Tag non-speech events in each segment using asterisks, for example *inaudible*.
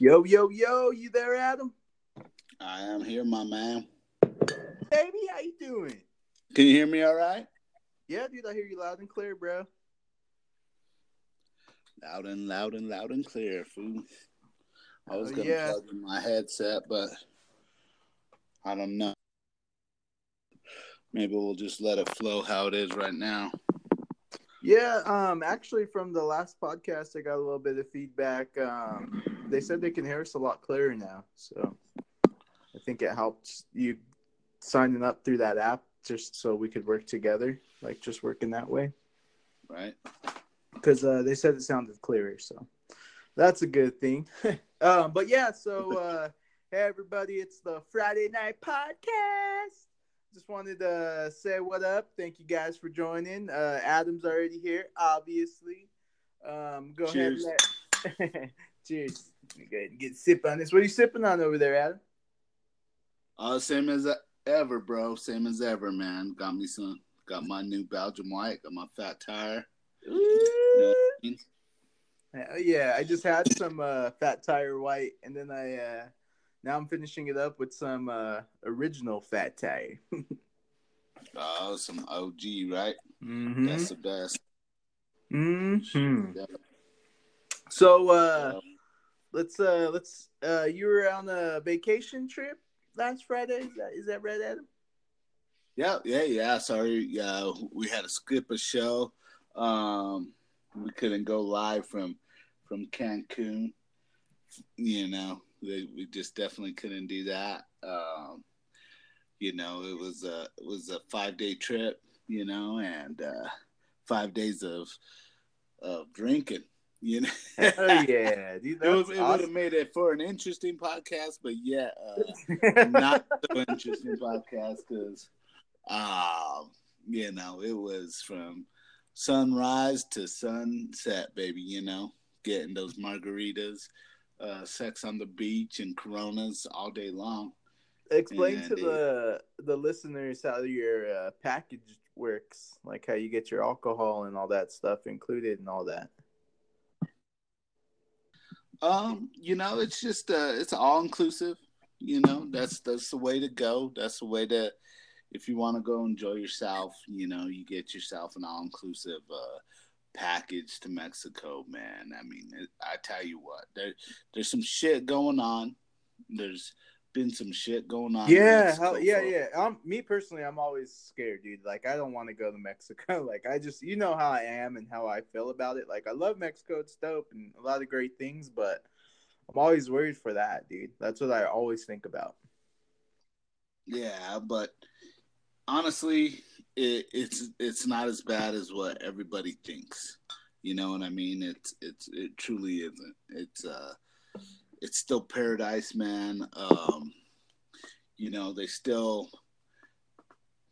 Yo, yo, yo, you there, Adam? I am here, my man. Baby, how you doing? Can you hear me all right? Yeah, dude, I hear you loud and clear, bro. Loud and loud and loud and clear, fool. I was Oh, gonna yeah. plug in my headset, but I don't know. Maybe we'll just let it flow how it is right now. Yeah, um, actually, from the last podcast, I got a little bit of feedback. Um, they said they can hear us a lot clearer now, so I think it helped you signing up through that app just so we could work together, like just working that way. Right? because uh, they said it sounded clearer. So that's a good thing. *laughs* um, but yeah, so uh, hey everybody, it's the Friday Night Podcast. Just wanted to say what up. Thank you guys for joining. Uh, Adam's already here, obviously. Um, go Cheers. ahead. And let... *laughs* Cheers. Go ahead and get sip on this. What are you sipping on over there, Adam? Uh, same as ever, bro. Same as ever, man. Got me some. Got my new Belgium white. Got my fat tire. *laughs* You know I mean? Yeah, I just had some uh, Fat Tire White, and then I uh, now I'm finishing it up with some uh, original Fat Tire. *laughs* Oh, some OG, right? mm-hmm. That's the best. Mm-hmm. So uh, let's uh, let's uh, you were on a vacation trip last Friday. Is that, is that right, Adam? Yeah, yeah, yeah. Sorry, yeah, we had to skip a show. Um, we couldn't go live from from Cancun. You know, we, we just definitely couldn't do that. Um, you know, it was a it was a five day trip. You know, and uh, five days of of drinking. You know, *laughs* Oh yeah, *laughs* dude, it, was, that's it would have made it for an interesting podcast, but yeah, uh, *laughs* not so interesting podcast because, um, you know, it was from sunrise to sunset, baby. You know, getting those margaritas, uh, sex on the beach, and Coronas all day long. Explain And to it- the the listeners how your uh, package works, like how you get your alcohol and all that stuff included and all that. Um, you know, it's just uh, it's all inclusive. You know, that's that's the way to go. That's the way to if you want to go enjoy yourself. You know, you get yourself an all inclusive uh, package to Mexico, man. I mean, it, I tell you what, there there's some shit going on. There's been some shit going on. Yeah, how, yeah, yeah. Um, me personally, I'm always scared, dude. Like, I don't want to go to Mexico. *laughs* Like, I just, you know how I am and how I feel about it. Like, I love Mexico; it's dope and a lot of great things, but I'm always worried for that, dude. That's what I always think about. Yeah, but honestly, it, it's it's not as bad as what everybody thinks. You know what I mean? It's it's it truly isn't. It's uh, it's still paradise, man. Um, you know, they still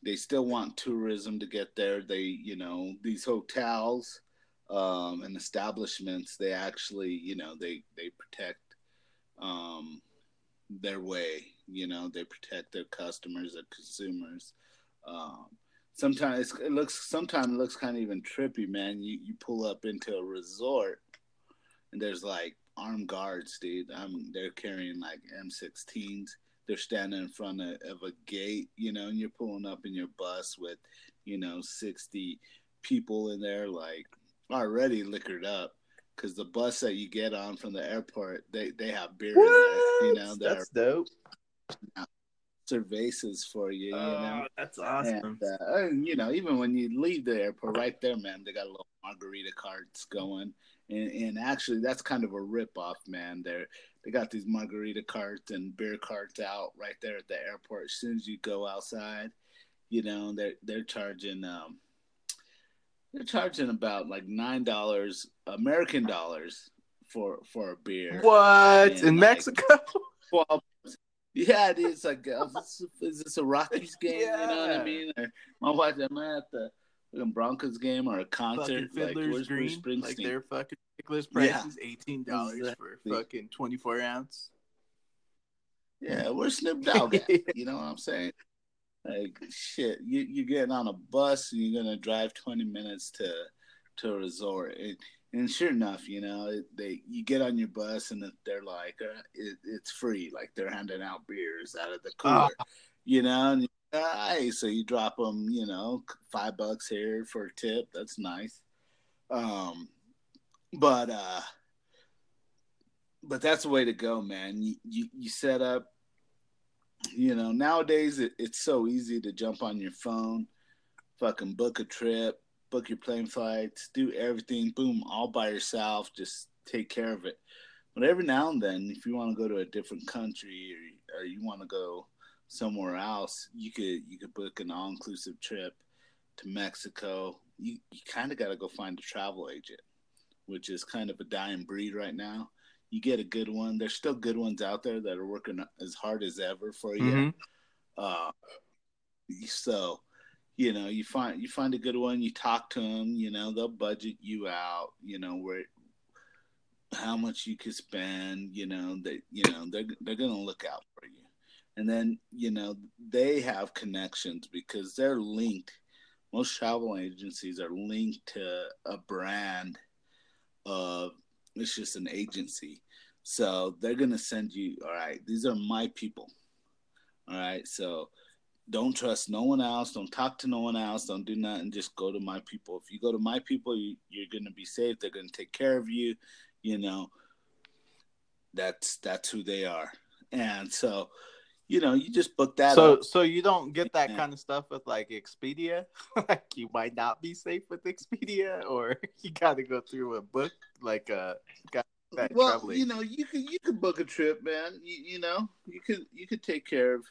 they still want tourism to get there. They, you know, these hotels um, and establishments, they actually, you know, they they protect um, their way. You know, they protect their customers, their consumers. Um, sometimes it looks sometimes it looks kind of even trippy, man. You you pull up into a resort and there's like armed guards, dude. Um, they're carrying like M16s. They're standing in front of, of a gate, you know, and you're pulling up in your bus with, you know, 60 people in there, like already liquored up. Because the bus that you get on from the airport, they, they have beer in there, you know, they're that's dope. cervezas for you, you know. Oh, that's awesome. And, uh, and, you know, even when you leave the airport, right there, man, they got little margarita carts going, and, and actually, that's kind of a rip off, man. They're they got these margarita carts and beer carts out right there at the airport. As soon as you go outside, you know, they're they're charging um, they're charging about like nine dollars American dollars for for a beer. what And, in like, Mexico? *laughs* Well, yeah, it is like, is, this, is this a Rockies *laughs* game? You know what I mean? Or my wife, am I at the fucking Broncos game or a concert? fucking like, Fiddler's Bruce Green, like their fucking Yeah. prices, eighteen dollars for fucking twenty four ounce. Yeah, where's Snoop Dogg at? you know what I'm saying? Like shit, you you're getting on a bus and you're gonna drive 20 minutes to to a resort. And and sure enough, you know, they you get on your bus and they're like, uh, it, it's free, like they're handing out beers out of the cooler, oh. you know. And hey, so you drop them, you know, five bucks here for a tip. That's nice. Um, but uh, but that's the way to go, man. You you, you set up. You know, nowadays it, it's so easy to jump on your phone, fucking book a trip, book your plane flights, do everything, boom, all by yourself. Just take care of it. But every now and then, if you want to go to a different country or, or you want to go somewhere else, you could you could book an all inclusive trip to Mexico. You you kind of got to go find a travel agent, which is kind of a dying breed right now. You get a good one. There's still good ones out there that are working as hard as ever for you. Mm-hmm. Uh, so you know you find you find a good one you talk to them you know they'll budget you out you know where how much you could spend you know they you know they're they're gonna look out for you and then you know they have connections because they're linked most travel agencies are linked to a brand of it's just an agency so they're gonna send you all right these are my people all right so don't trust no one else. Don't talk to no one else. Don't do nothing. Just go to my people. If you go to my people, you, you're going to be safe. They're going to take care of you. You know, that's that's who they are. And so, you know, you just book that. So, up. so you don't get that kind of stuff with like Expedia. *laughs* like you might not be safe with Expedia, or *laughs* you got to go through a book like a. well, you know, you could you could book a trip, man. You, you know, you could you could take care of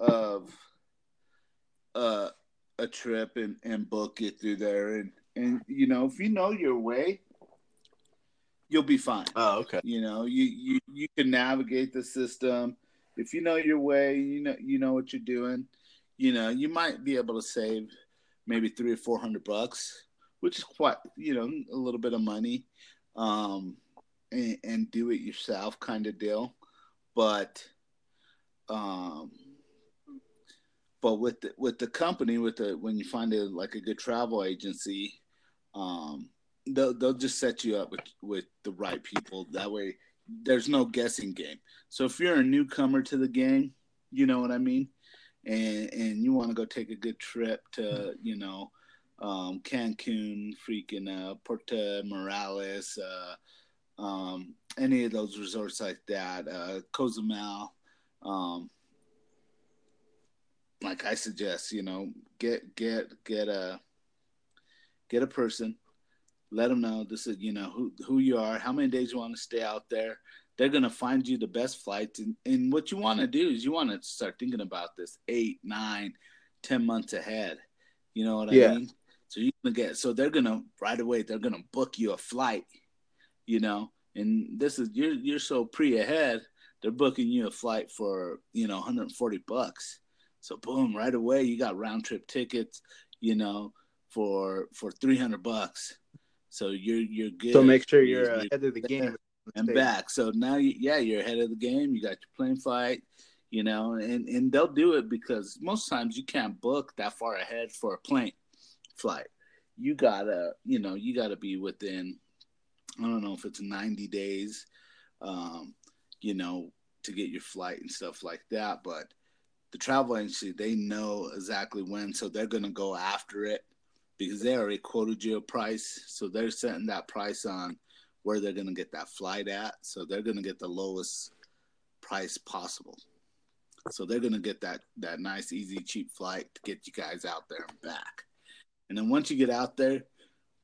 of uh, a trip and, and book it through there. And, and, you know, if you know your way, you'll be fine. Oh, okay. You know, you, you, you can navigate the system. If you know your way, you know, you know what you're doing, you know, you might be able to save maybe three or 400 bucks, which is quite, you know, a little bit of money. Um, and, and do it yourself kind of deal. But, um, but with the, with the company with the when you find a like a good travel agency um they'll, they'll just set you up with with the right people that way there's no guessing game. So if you're a newcomer to the game you know what i mean? And and you want to go take a good trip to you know um, Cancun, freaking uh, Puerto Morelos, uh, um, any of those resorts like that, uh, Cozumel, um, like I suggest, you know, get get get a get a person, let them know this is you know who who you are, how many days you want to stay out there. They're gonna find you the best flights, and, and what you want to do is you want to start thinking about this eight, nine, ten months ahead. You know what I yeah. mean? So you're gonna get so they're gonna right away they're gonna book you a flight, you know, and this is you're you're so pre ahead they're booking you a flight for you know 140 bucks so boom, right away you got round trip tickets, you know, for for three hundred bucks. So you're you're good. So make sure you're, you're ahead of the game and back. So now, you, yeah, you're ahead of the game. You got your plane flight, you know, and and they'll do it because most times you can't book that far ahead for a plane flight. You gotta, you know, you gotta be within. I don't know if it's ninety days, um, you know, to get your flight and stuff like that, but the travel agency they know exactly when, so they're going to go after it because they already quoted you a price, so they're setting that price on where they're going to get that flight at. So they're going to get the lowest price possible. So they're going to get that that nice, easy, cheap flight to get you guys out there and back. And then once you get out there,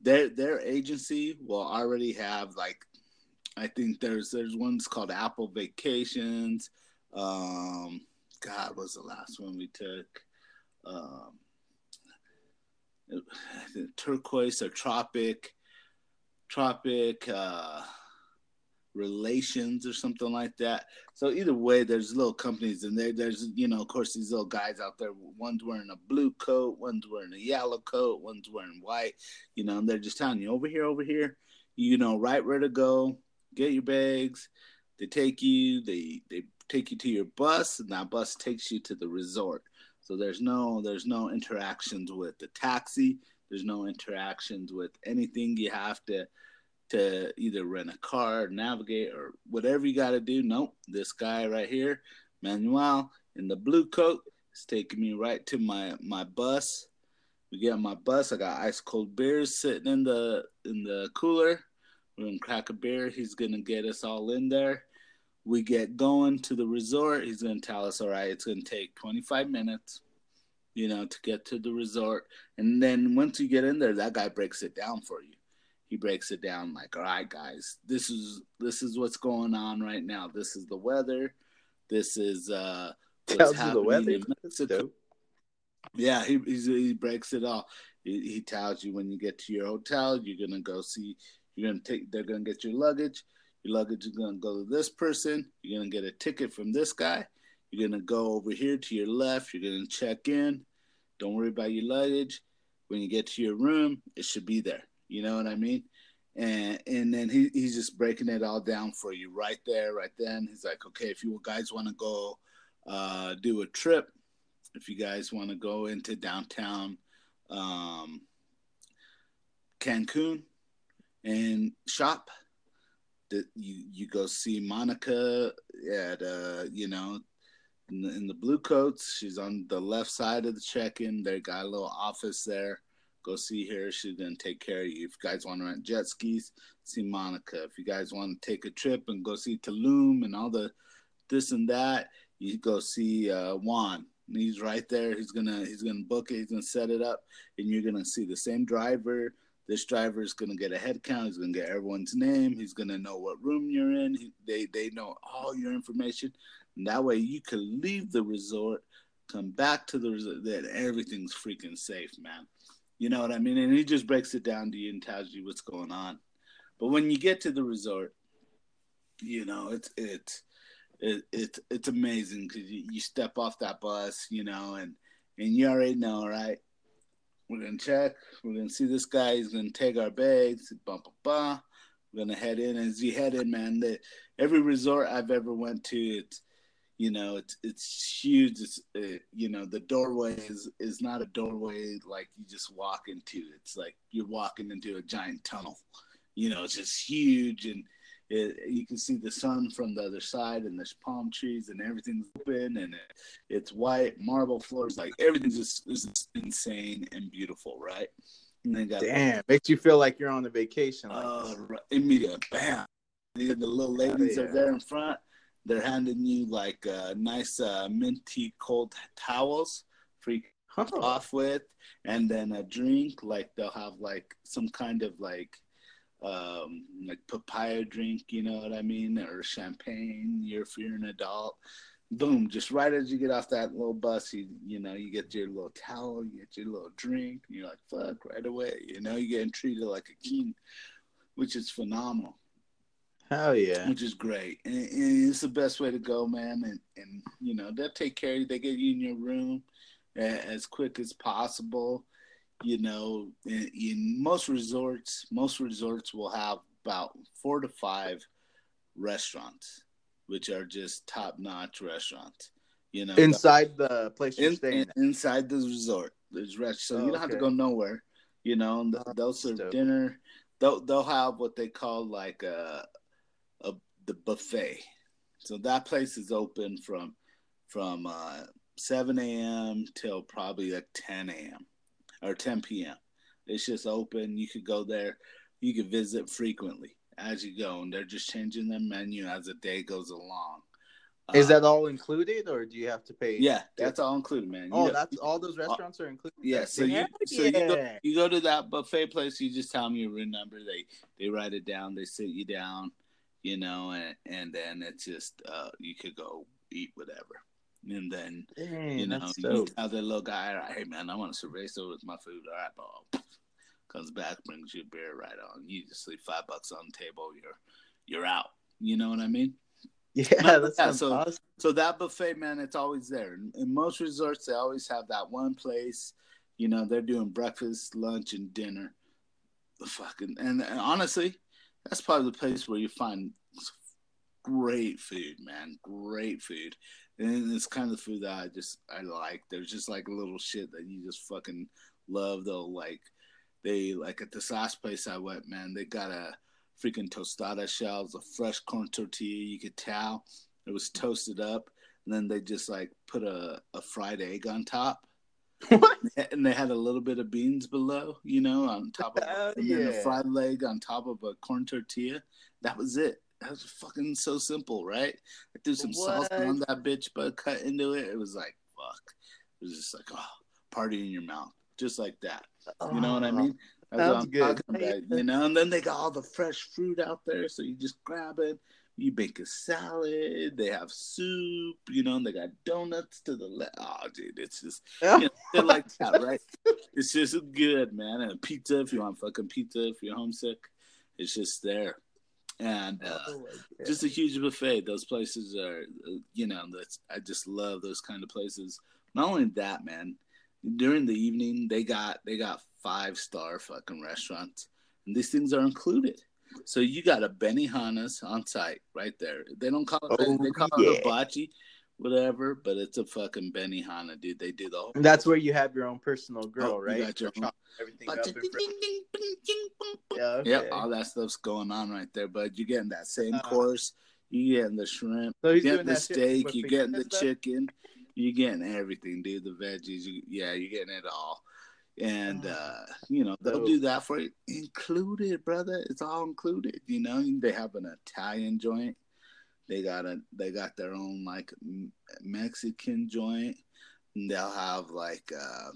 their their agency will already have like I think there's there's ones called Apple Vacations. Um, God was the last one we took. Um, turquoise or tropic, tropic uh, relations or something like that. So either way, there's little companies and there. There's you know, of course, these little guys out there. One's wearing a blue coat, one's wearing a yellow coat, one's wearing white. You know, and they're just telling you over here, over here. You know, right where to go. Get your bags. They take you. They they take you to your bus, and that bus takes you to the resort. So there's no there's no interactions with the taxi. There's no interactions with anything. You have to to either rent a car, navigate, or whatever you got to do. Nope, this guy right here, Manuel, in the blue coat, is taking me right to my my bus. We get on my bus. I got ice cold beers sitting in the in the cooler. We're gonna crack a beer. He's gonna get us all in there. We get going to the resort. He's gonna tell us, all right, it's gonna take 25 minutes, you know, to get to the resort. And then once you get in there, that guy breaks it down for you he breaks it down like, all right, guys, this is this is what's going on right now. This is the weather. This is uh what's happening the weather. in Mexico. Yeah, he he breaks it all. He, he tells you when you get to your hotel, you're gonna go see. You're gonna take. They're gonna get your luggage. Your luggage is gonna go to this person. You're gonna get a ticket from this guy. You're gonna go over here to your left. You're gonna check in. Don't worry about your luggage. When you get to your room, it should be there. You know what I mean? And and then he, he's just breaking it all down for you right there, right then. He's like, okay, if you guys want to go uh, do a trip, if you guys want to go into downtown um, Cancun and shop, that you you go see Monica at uh, you know in the, in the blue coats. She's on the left side of the check-in. They got a little office there. Go see her. She's gonna take care of you. If you guys want to rent jet skis, see Monica. If you guys want to take a trip and go see Tulum and all the this and that, you go see uh, Juan. He's right there. He's gonna he's gonna book it. He's gonna set it up, and you're gonna see the same driver. This driver is gonna get a head count. He's gonna get everyone's name. He's gonna know what room you're in. He, they they know all your information, and that way you can leave the resort, come back to the resort. That everything's freaking safe, man. You know what I mean? And he just breaks it down to you and tells you what's going on. But when you get to the resort, you know it's it's it, it's it's amazing because you, you step off that bus, you know, and and you already know, right? We're gonna check. We're gonna see this guy. He's gonna take our bags. Bum. We're gonna head in. As you head in, man, every resort I've ever went to, it's you know it's it's huge it's uh, you know the doorway is is not a doorway like you just walk into it's like you're walking into a giant tunnel you know it's just huge and it, you can see the sun from the other side and there's palm trees and everything's open and it, it's white marble floors like everything's just, just insane and beautiful right and then got damn makes you feel like you're on a vacation like uh, right, immediate bam the, the little ladies yeah. are there in front they're handing you like uh, nice uh, minty cold towels for you oh. off with, and then a drink. Like they'll have like some kind of like um, like papaya drink, you know what I mean, or champagne. You're if you're an adult, boom, just right as you get off that little bus, you you know you get your little towel, you get your little drink, and you're like fuck right away. You know you're getting treated like a king, which is phenomenal. Hell yeah. Which is great. And, and, it's the best way to go, man. And, and, you know, they'll take care of you. They get you in your room as quick as possible. You know, in, in most resorts, most resorts will have about four to five restaurants, which are just top notch restaurants. You know, inside the place you're in, staying. In, inside the resort, there's restaurants, so oh, you don't okay. have to go nowhere. You know, oh, they'll serve dope. dinner. They'll they'll have what they call like a, a the buffet. So that place is open from from uh, 7 a.m. till probably like 10 a.m. or 10 p.m. It's just open. You could go there. You could visit frequently as you go, and they're just changing their menu as the day goes along. Is uh, that all included, or do you have to pay? Yeah, that's all included, man. You oh, that's all those restaurants are included. Yeah, so you so you go, you go to that buffet place. You just tell them your room number. They they write it down. They sit you down you know, and and then it's just uh, you could go eat whatever, and then Dang, you know you tell the little guy, hey man, I want a cerveza with my food. All right, Bob. Comes back, brings you a beer right on. You just leave five bucks on the table. You're you're out. You know what I mean? Yeah, that's yeah, so, awesome. so that buffet, man, it's always there. In, in most resorts, they always have that one place. You know, they're doing breakfast, lunch, and dinner. The fucking and, and honestly, that's probably the place where you find great food, man. Great food. And it's kind of food that I just I like. There's just like little shit that you just fucking love though. Like they like at this last place I went, man, they got a freaking tostada shells, a fresh corn tortilla. You could tell it was toasted up, and then they just like put a, a fried egg on top. *laughs* What? And they had a little bit of beans below, you know, on top of Hell and then a fried leg on top of a corn tortilla. That was it. That was fucking so simple, right? I threw some What? salsa on that bitch, but cut into it. It was like fuck. It was just like oh, party in your mouth, just like that. You know what I Oh, mean? That's what I'm good. talking about. You know, and then they got all the fresh fruit out there, so you just grab it. You bake a salad. They have soup. You know, and they got donuts to the left. Oh, dude, it's just *laughs* you know, they're like that, right? It's just good, man. And pizza if you want fucking pizza if you're homesick, it's just there. And uh, Oh, just a huge buffet. Those places are, uh, you know, that's I just love those kind of places. Not only that, man. During the evening, they got they got five star fucking restaurants, and these things are included. So you got a Benihana's on site right there. They don't call it Oh, they call yeah. it hibachi, whatever, but it's a fucking Benny Benihana, dude. They do the whole. That's where you have your own personal grill, Oh, you right? got your own- everything up. Yeah, okay. Yep, all that stuff's going on right there. But you're getting that same Uh, course. You getting the shrimp. So You getting the steak. You the getting the stuff? chicken. You're getting everything, dude. The veggies. You, yeah, you're getting it all. And Oh, uh, you know they'll do that for you, included, brother. It's all included. You know they have an Italian joint. They got a they got their own like Mexican joint. They'll have like uh,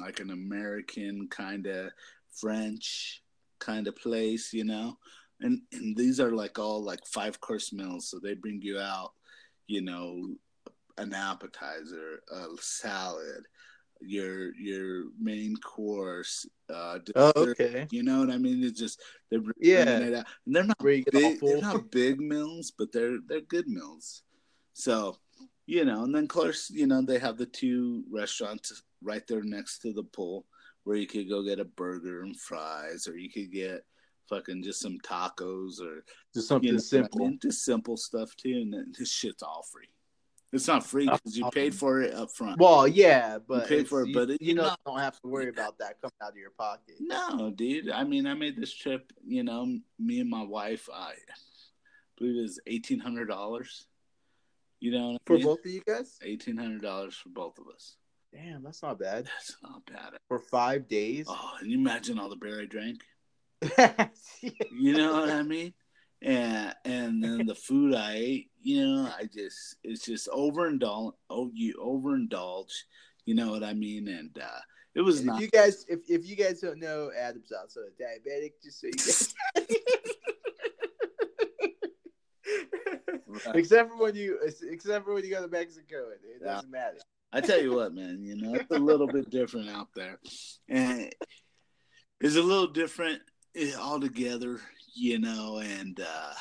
like an American kind of French kind of place, you know. And and these are like all like five course meals, so they bring you out, you know, an appetizer, a salad, your your main course, uh, Oh, okay. You know what I mean? It's just they're Yeah. it out, and they're not Where you get all big. They're not big meals, but they're they're good meals. So, you know, and then of course, you know, they have the two restaurants right there next to the pool where you could go get a burger and fries, or you could get fucking just some tacos, or Just something you know what I simple. mean? just simple stuff too. And this shit's all free. It's not free uh, because you paid for it up front. Well, yeah, but pay it's- for it, you, but it- you know, no. don't have to worry about that coming out of your pocket. No, dude. I mean, I made this trip. You know, me and my wife. I believe it was eighteen hundred dollars. You know, what I For mean? both of you guys? eighteen hundred dollars for both of us. Damn, that's not bad. That's not bad. For five days? Oh, and you imagine all the beer I drank. *laughs* You know what I mean? And and then the food I ate. You know, I just it's just overindulge. Oh, you overindulge. You know what I mean? And uh it was not. if you guys, if, if you guys don't know, Adam's also a diabetic. Just so you guys. *laughs* except for when you, except for when you go to Mexico, it, it Yeah. doesn't matter. I tell you what, man, you know, it's a little bit different out there. And it's a little different eh, altogether, you know, and uh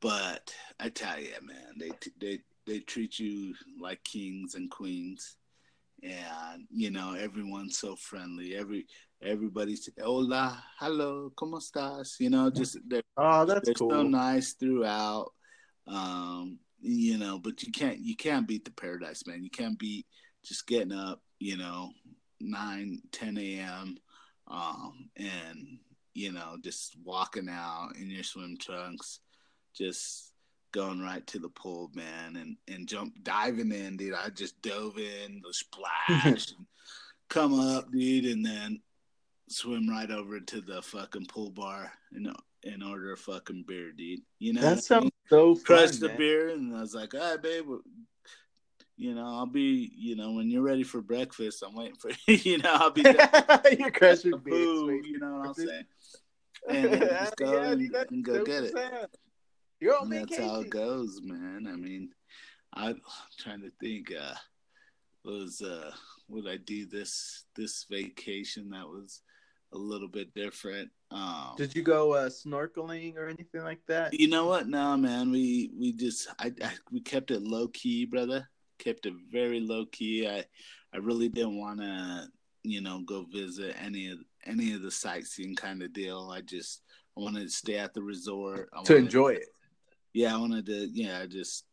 but I tell you, man, they they they treat you like kings and queens. And you know, everyone's so friendly. Every everybody's hola, hello, como estás? You know, just they're *laughs* Oh, that's they're cool. so nice throughout. Um, you know, but you can't you can't beat the paradise, man. You can't beat just getting up, you know, 9, 10 a.m. Um, and you know, just walking out in your swim trunks, just going right to the pool, man, and and jump diving in, dude. I just dove in, the splash, *laughs* and come up, dude, and then swim right over to the fucking pool bar and and order a fucking beer, dude. You know, That what I mean? sounds so fun. crushed the man. beer, and I was like, "All right, babe, you know, I'll be, you know, when you're ready for breakfast, I'm waiting for *laughs* you. you know, I'll be *laughs* You're crushing beers. you know what I'm saying? And just go Yeah, and, and go get it. 100%. You're on that's vacation. how it goes, man. I mean, I, I'm trying to think. Uh, was uh, would I do this this vacation that was a little bit different? Um, Did you go uh, snorkeling or anything like that? You know what? No, man. We we just I, I we kept it low key, brother. Kept it very low key. I I really didn't want to, you know, go visit any of any of the sightseeing kind of deal. I just I wanted to stay at the resort. I To wanted- enjoy it. Yeah, I wanted to. Yeah, I just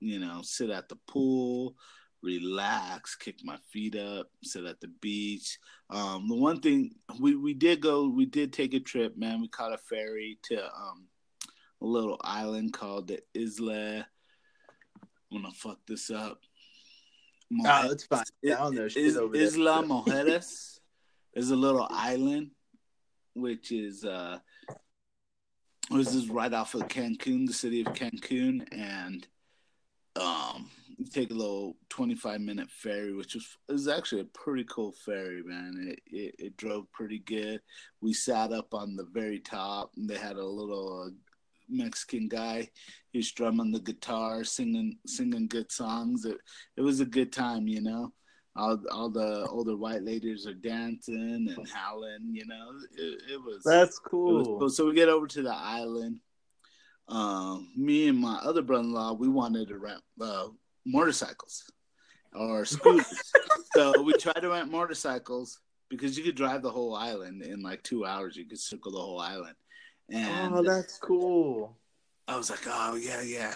you know, sit at the pool, relax, kick my feet up, sit at the beach. Um, the one thing we, we did go, we did take a trip, man. We caught a ferry to um, a little island called the Isla. I'm gonna fuck this up. Oh, it's fine. It, I don't know is, Isla Mujeres is a little island, which is uh, this is right off of Cancun, the city of Cancun, and um, you take a little 25 minute ferry, which was, was actually a pretty cool ferry, man. It, it, it drove pretty good. We sat up on the very top, and they had a little uh, Mexican guy. He drumming the guitar, singing singing good songs. It it was a good time, you know. All all the older white ladies are dancing and howling, you know. It, it was that's cool. Was cool. So we get over to the island. Um, me and my other brother-in-law, we wanted to rent uh, motorcycles or scooters. *laughs* so we tried to rent motorcycles because you could drive the whole island in like two hours. You could circle the whole island. And oh, that's cool. I was like, oh yeah, yeah,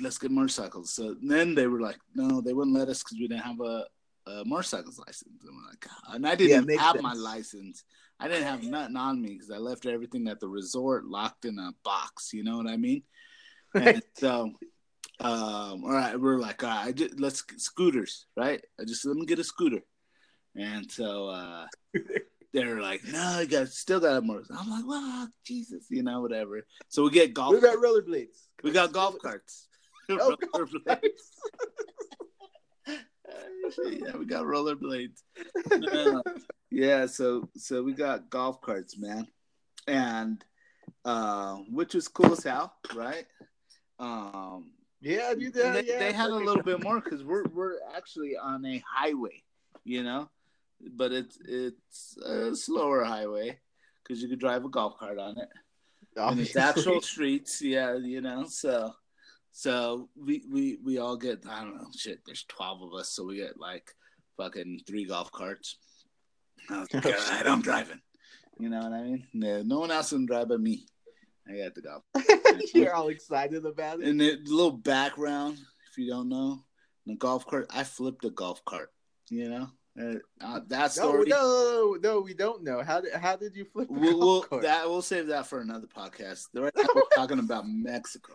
let's get motorcycles. So then they were like, no, they wouldn't let us because we didn't have a, a motorcycles license. And, like, and I didn't yeah, have sense. my license. I didn't have nothing on me because I left everything at the resort locked in a box. You know what I mean? And so, um, all right, we're like, all right, just, let's scooters, right? I just let me get a scooter. And so uh, *laughs* they're like, no, you got still got a motorcycle. I'm like, well, Jesus, you know, whatever. So we get golf. We got rollerblades. We got *laughs* golf carts. *laughs* Oh, rollerblades. *laughs* yeah, we got rollerblades. Uh, *laughs* yeah, so so we got golf carts, man, and uh, which was cool as hell, right? Um, yeah, you did. They, yeah, they had a little bit more because we're we're actually on a highway, you know but it's it's a slower highway because you could drive a golf cart on it. Obviously. And it's actual *laughs* streets, yeah, you know. So, so we we we all get I don't know shit. There's twelve of us, so we get like fucking three golf carts. I was like, I'm driving. You know what I mean? No, no one else can drive but me. I got the golf. *laughs* *laughs* You're all excited about it. And the little background, if you don't know, the golf cart. I flipped a golf cart. You know, uh, uh, that story. No, no, no, we don't know. How did how did you flip? We'll, we'll that we'll save that for another podcast. *laughs* Right now we're talking about Mexico.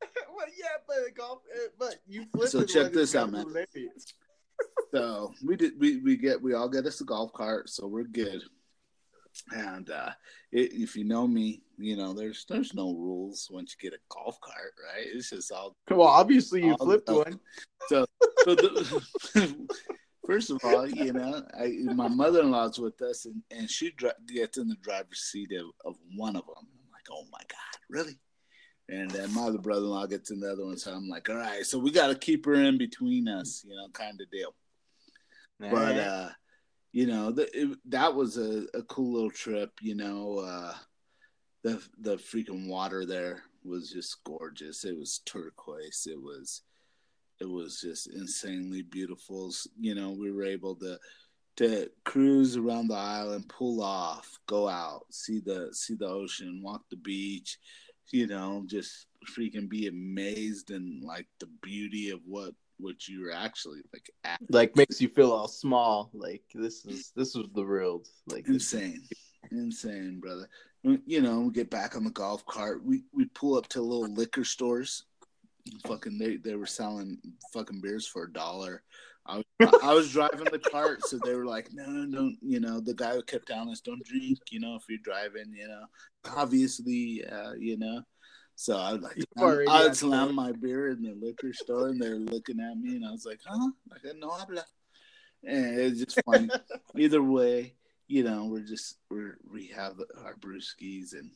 *laughs* well, yeah, but golf, uh, but you flipped. So check this out, man. *laughs* so we did. We we get we all get us a golf cart, so we're good. And uh, it, if you know me, you know there's there's no rules once you get a golf cart, right? It's just all. Well, obviously you flipped one. *laughs* So, so the, First of all, you know, I, my mother in law's with us, and, and she dri- gets in the driver's seat of, of one of them. I'm like, oh my God, really? And then my other brother in law gets another one. So I'm like, all right, so we got to keep her in between us, you know, kind of deal. But, uh, you know, the, it, that was a, a cool little trip, you know. Uh, the the freaking water there was just gorgeous. It was turquoise. It was it was just insanely beautiful. You know, we were able to to cruise around the island, pull off, go out, see the see the ocean, walk the beach, you know, just freaking be amazed and like the beauty of what what you're actually like at. like makes you feel all small like this is this was the real like insane insane brother you know we get back on the golf cart we we pull up to little liquor stores fucking they, they were selling fucking beers for a dollar. I was, I was driving the cart, so they were like, "No, don't." You know, the guy who kept telling us, "Don't drink." You know, if you're driving, you know, obviously, uh, you know. So I was like, I would slam my beer in the liquor store, and they're looking at me, and I was like, "Huh?" Like, no habla. And it's just funny. *laughs* Either way, you know, we're just we're we have our brewskis and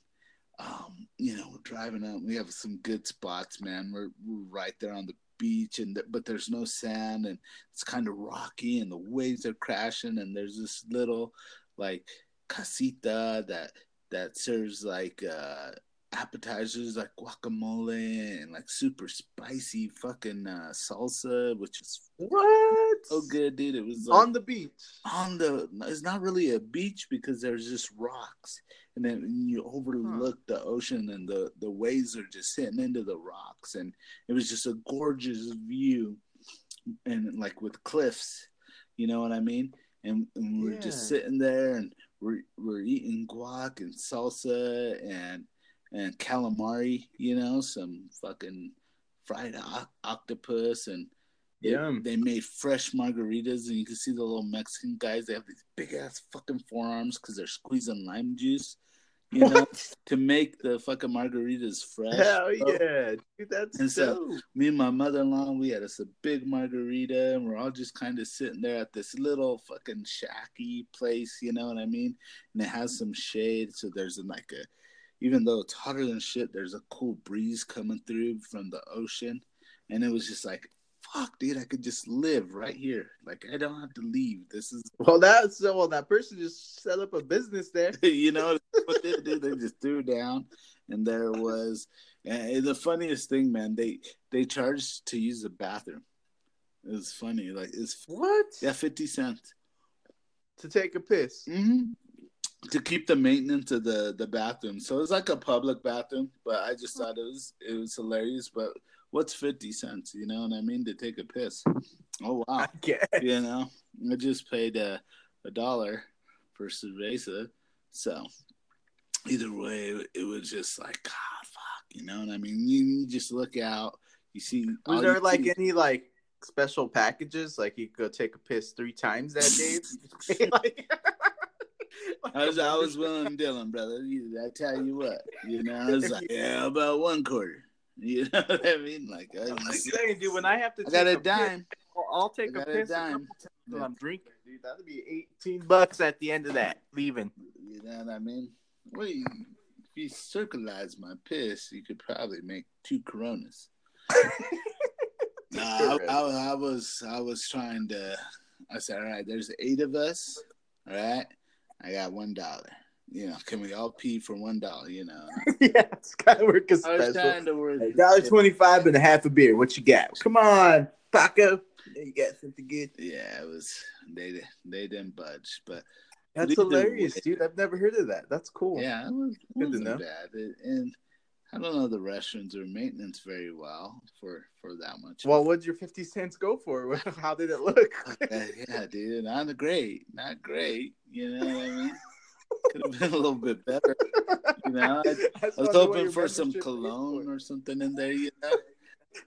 um, you know, we're driving up. We have some good spots, man. We're, we're right there on the beach, and the, but there's no sand, and it's kind of rocky, and the waves are crashing, and there's this little like casita that that serves like uh, appetizers like guacamole and like super spicy fucking uh, salsa, which is what so good, dude. It was like, on the beach. On the, it's not really a beach because there's just rocks and then you overlook huh. the ocean and the the waves are just hitting into the rocks and it was just a gorgeous view and like with cliffs, you know what I mean? And, and we're Yeah. just sitting there and we're we're eating guac and salsa and and calamari, you know, some fucking fried o- octopus and they, Yum. they made fresh margaritas and you can see the little Mexican guys. They have these big ass fucking forearms because they're squeezing lime juice, you know, What? to make the fucking margaritas fresh. Hell bro. yeah, dude, that's And so- Me and my mother-in-law, we had us a big margarita, and we're all just kind of sitting there at this little fucking shacky place, you know what I mean? And it has some shade, so there's like a, even though it's hotter than shit, there's a cool breeze coming through from the ocean, and it was just like, fuck, dude, I could just live right here. Like I don't have to leave. This is, *laughs* Well, that's well. That person just set up a business there. *laughs* you know what they did? They just threw down, and there was. And the funniest thing, man, they they charged to use the bathroom. It was funny, like it's What? yeah, fifty cents To take a piss. mm-hmm. To keep the maintenance of the the bathroom. So it's like a public bathroom, but I just thought it was it was hilarious. But what's fifty cents? You know what I mean to take a piss? Oh wow, I guess. you know, I just paid a, a dollar for cerveza. So either way, it was just like, God, fuck, you know what I mean? You, you just look out, you see. Was there like see- any like special packages? Like you could go take a piss three times that day? *laughs* *laughs* like, *laughs* I was, I was willing Dylan, brother. I tell you what, you know, I was like, *laughs* yeah, about one quarter. You know *laughs* what I mean? Like, I, I'm like, was- dang, dude, when I have to I take got a piss, dime. I'll, I'll take I a got a piss a dime. couple I'm drinking, dude. That'd be 18 bucks at the end of that, leaving. You know what I mean? Well, you, if you circleize my piss, you could probably make two Coronas. Nah, I, I, I was I was trying to. I said, all right, there's eight of us. All right, I got one dollar. You know, can we all pee for one dollar? You know, *laughs* yeah, it's kind of work a I was special. trying to work. Dollar twenty-five and a half a beer. What you got? Come on, Paco. You got something good. Yeah, it was. They they didn't budge, but That's hilarious, way. dude. I've never heard of that. That's cool. yeah, it was it Good to wasn't know. bad. It, and I don't know the restrooms or maintenance very well for for that much. Well, what'd your fifty cents go for? *laughs* How did it look? *laughs* Uh, yeah, dude, not great, not great. You know what I mean? Could have been a little bit better. You know, *laughs* I, I was hoping for some cologne or something in there. You know,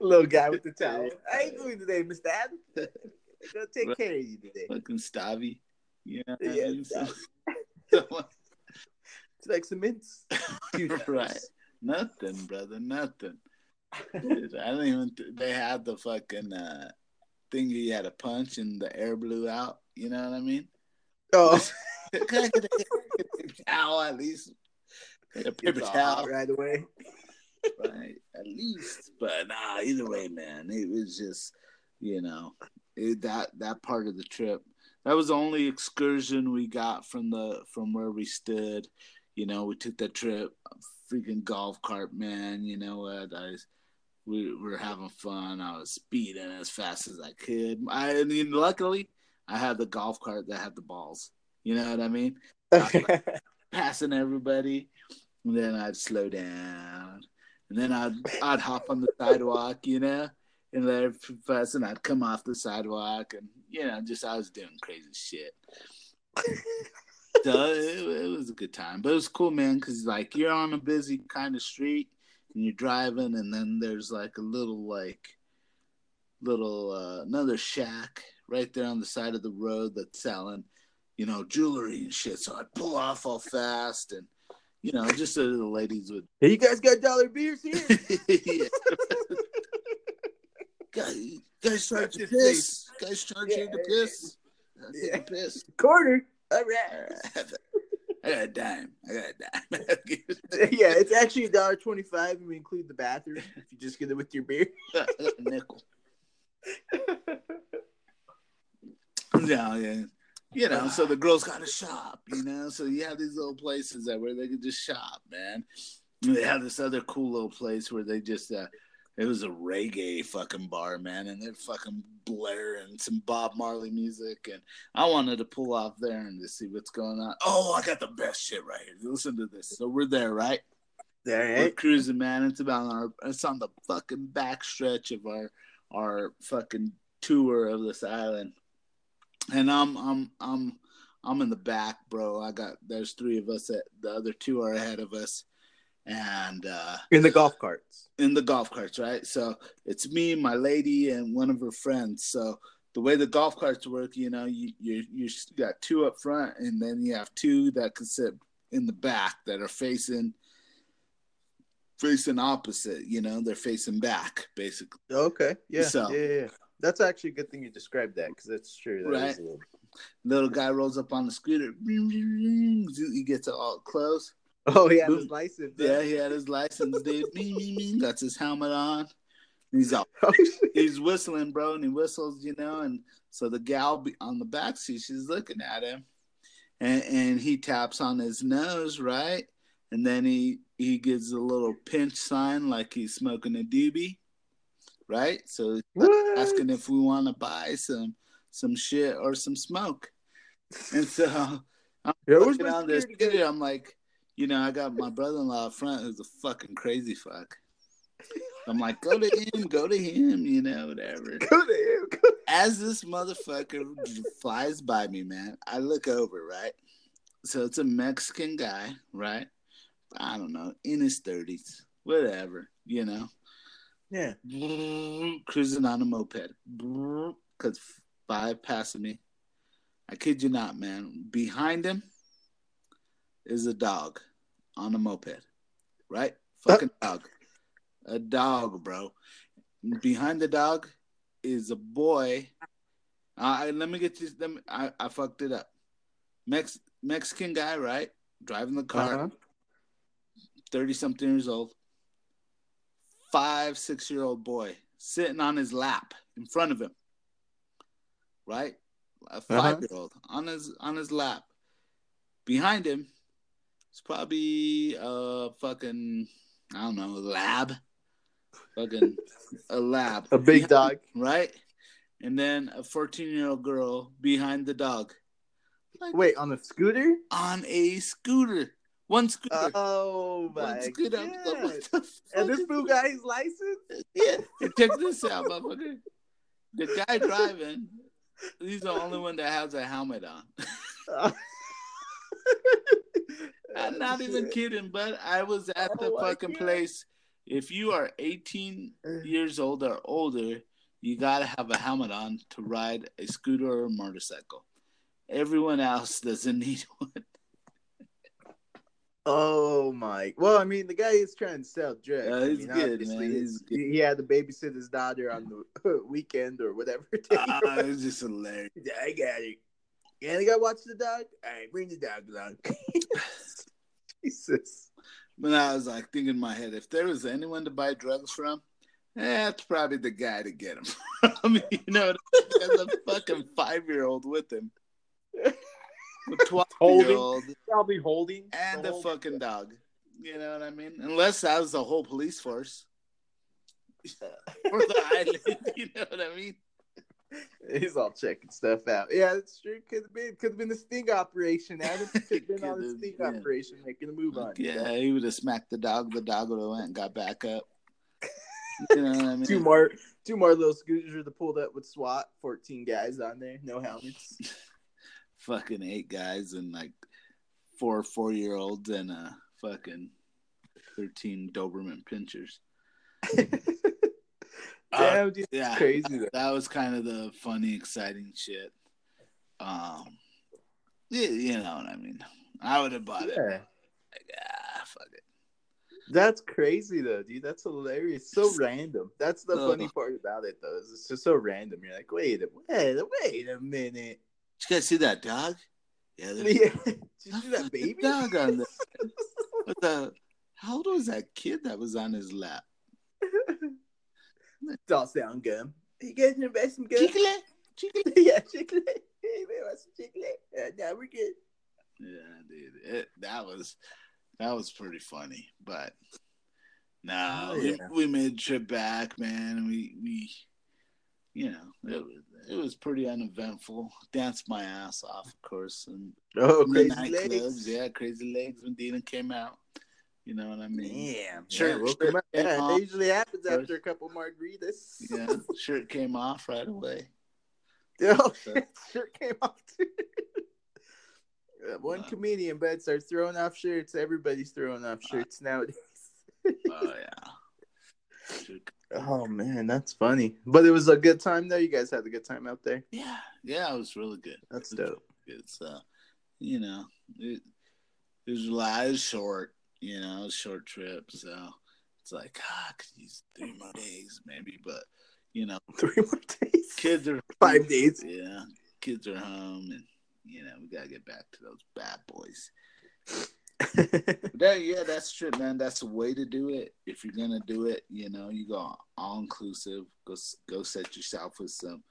Little guy with the towel. How you doing today, Mr. Adam? Gonna take Right. care of you today. fucking Stavi. You know, I Yeah, mean? So- so- It's like some mints. right? Nothing, brother. Nothing. I don't even. Th- they had the fucking uh, thing you had a punch and the air blew out. You know what I mean? Oh, Can I get a paper towel at least? A paper towel, right away. right? At least. But nah, either way, man, it was just, you know, it, that that part of the trip. That was the only excursion we got from the from where we stood. You know, we took that trip, freaking golf cart, man. You know what? I was, we were having fun. I was speeding as fast as I could. I, I mean, luckily, I had the golf cart that had the balls. You know what I mean? *laughs* passing everybody, and then I'd slow down, and then I'd I'd hop on the sidewalk, you know, and let pass, and I'd come off the sidewalk, and you know, just I was doing crazy shit. *laughs* so it, it was a good time, but it was cool, man, because like you're on a busy kind of street, and you're driving, and then there's like a little like little uh, another shack right there on the side of the road that's selling you know, jewelry and shit. So I'd pull off all fast and, you know, just so the ladies would. hey, you guys got dollar beers here? *laughs* yeah. guys, guys charge to piss. Guys charge you to Yeah. piss. I Yeah. piss. Quarter. All All right. right. *laughs* I got a dime. I got a dime. *laughs* yeah, it's actually a dollar twenty-five, and we include the bathroom if you just get it with your beer. *laughs* I got a nickel. Yeah, yeah. You know, so the girls got to shop, you know. So you have these little places that where they can just shop, man. And they have this other cool little place where they just uh it was a reggae fucking bar, man, and they're fucking blaring some Bob Marley music and I wanted to pull off there and to see what's going on. Oh, I got the best shit right here. Listen to this. So we're there, right? All We're cruising, man. It's about on our it's on the fucking back stretch of our our fucking tour of this island, and I'm I'm I'm I'm in the back, bro. I got there's three of us. That the other two are ahead of us, and uh, in the golf carts. In the golf carts, right? So it's me, my lady, and one of her friends. So the way the golf carts work, you know, you you you got two up front, and then you have two that can sit in the back that are facing facing opposite. You know, they're facing back, basically. Okay. Yeah. So, yeah, yeah. That's actually a good thing you described that because that's true. That right. Little... little... guy rolls up on the scooter. He gets all close. *laughs* Oh, he had his license. Yeah, he had his license, dude. Me, me, me. Got his helmet on. He's out. *laughs* Oh, he's whistling, bro, and he whistles, you know. And so the gal on the back seat, she's looking at him, and and he taps on his nose, right, and then he he gives a little pinch sign like he's smoking a doobie, right? So asking if we want to buy some some shit or some smoke, and so I'm yeah, looking on this I'm like, you know, I got my brother-in-law up front who's a fucking crazy fuck. I'm like, go to him, go to him, you know, whatever. *laughs* Go to him. Go. As this motherfucker flies by me, man, I look over, right? So it's a Mexican guy, right? I don't know, in his thirties, whatever, you know. Yeah. Cruising on a moped. Cause five passing me. I kid you not, man. Behind him is a dog on a moped. Right? Fucking dog. A dog, bro. Behind the dog is a boy. Uh, let me get this. Let me, I, I fucked it up. Mex Mexican guy, right? Driving the car. Uh-huh. 30 something years old, five, six year old boy sitting on his lap in front of him, right? A five year old uh-huh. on his on his lap. Behind him, it's probably a fucking I don't know lab, fucking a lab, a big dog, right? And then a fourteen year old girl behind the dog. Like, Wait, on a scooter? On a scooter. One scooter. Oh my One scooter. god! and this fool got his license. Yeah. Check *laughs* this out, motherfucker. The guy driving, he's the only one that has a helmet on. *laughs* *laughs* I'm *laughs* not even kidding, but I was at oh the fucking place. If you are 18 years old or older, you gotta have a helmet on to ride a scooter or a motorcycle. Everyone else doesn't *laughs* need one. Oh my! Well, I mean, the guy is trying to sell drugs. Uh, he's I mean, good, man. He's good. He had to babysit his daughter on the *laughs* weekend or whatever. Ah, uh, it was just hilarious. I got it. And you got to watch the dog. All right, bring the dog along. *laughs* Jesus. But I was like thinking in my head, if there was anyone to buy drugs from, eh, that's probably the guy to get them *laughs* from. you know, there's a fucking five year old with him. *laughs* twelve year old, probably holding, and the, the fucking dog. You know what I mean? Unless that was the whole police force or the island. You know what I mean? *laughs* He's all checking stuff out. Yeah, that's true. Could have been could have been the sting operation. Adam could have been *laughs* on the sting yeah. operation, making a move on. Yeah, he would have smacked the dog. The dog would have went and got back up. You know what I *laughs* mean? two more, two more little scooters would have pulled up with SWAT. Fourteen guys on there, no helmets fucking eight guys and like four four year olds and a fucking thirteen Doberman pinschers. Damn, uh, dude, yeah, crazy. Though. That was kind of the funny, exciting shit. Um, yeah, you know what I mean. I would have bought yeah. it. Like, ah, fuck it. That's crazy though, dude. That's hilarious. So random. That's the funny part about it though. Is it's just so random. You're like, wait, wait, wait a minute. Did you guys see that dog? Yeah. *laughs* yeah. *laughs* Did you see that baby dog on there? *laughs* what the? How old was that kid that was on his lap? Don't sound good. You guys want to buy some gum? Chicle? Chicle? yeah, chicle. *laughs* Hey, man, want some chicle? Uh, now we're good. Yeah, dude. It, that was that was pretty funny, but no, oh, yeah. we, we made a trip back, man. We we you know, it was it was pretty uneventful. Danced my ass off, of course, and oh, crazy legs. yeah, crazy legs when Dina came out. You know what I mean? Damn. Shirt, yeah, shirt yeah that usually happens after a couple margaritas. yeah, *laughs* shirt came off right away. Shit, *laughs* shirt came off too. *laughs* One wow. comedian bed starts throwing off shirts. Everybody's throwing off shirts nowadays. oh yeah. Oh man, that's funny. But it was a good time though. You guys had a good time out there. Yeah, yeah, it was really good. That's dope. It's uh, you know, it, it was, it was short. You know, it was short trip, so it's like ah, could use three more days maybe, but you know, *laughs* three more days. Kids are *laughs* five days. Yeah, kids are home, and you know we gotta get back to those bad boys. that, yeah, that's true, man. That's the way to do it. If you're gonna do it, you know, you go all inclusive. Go go set yourself with some.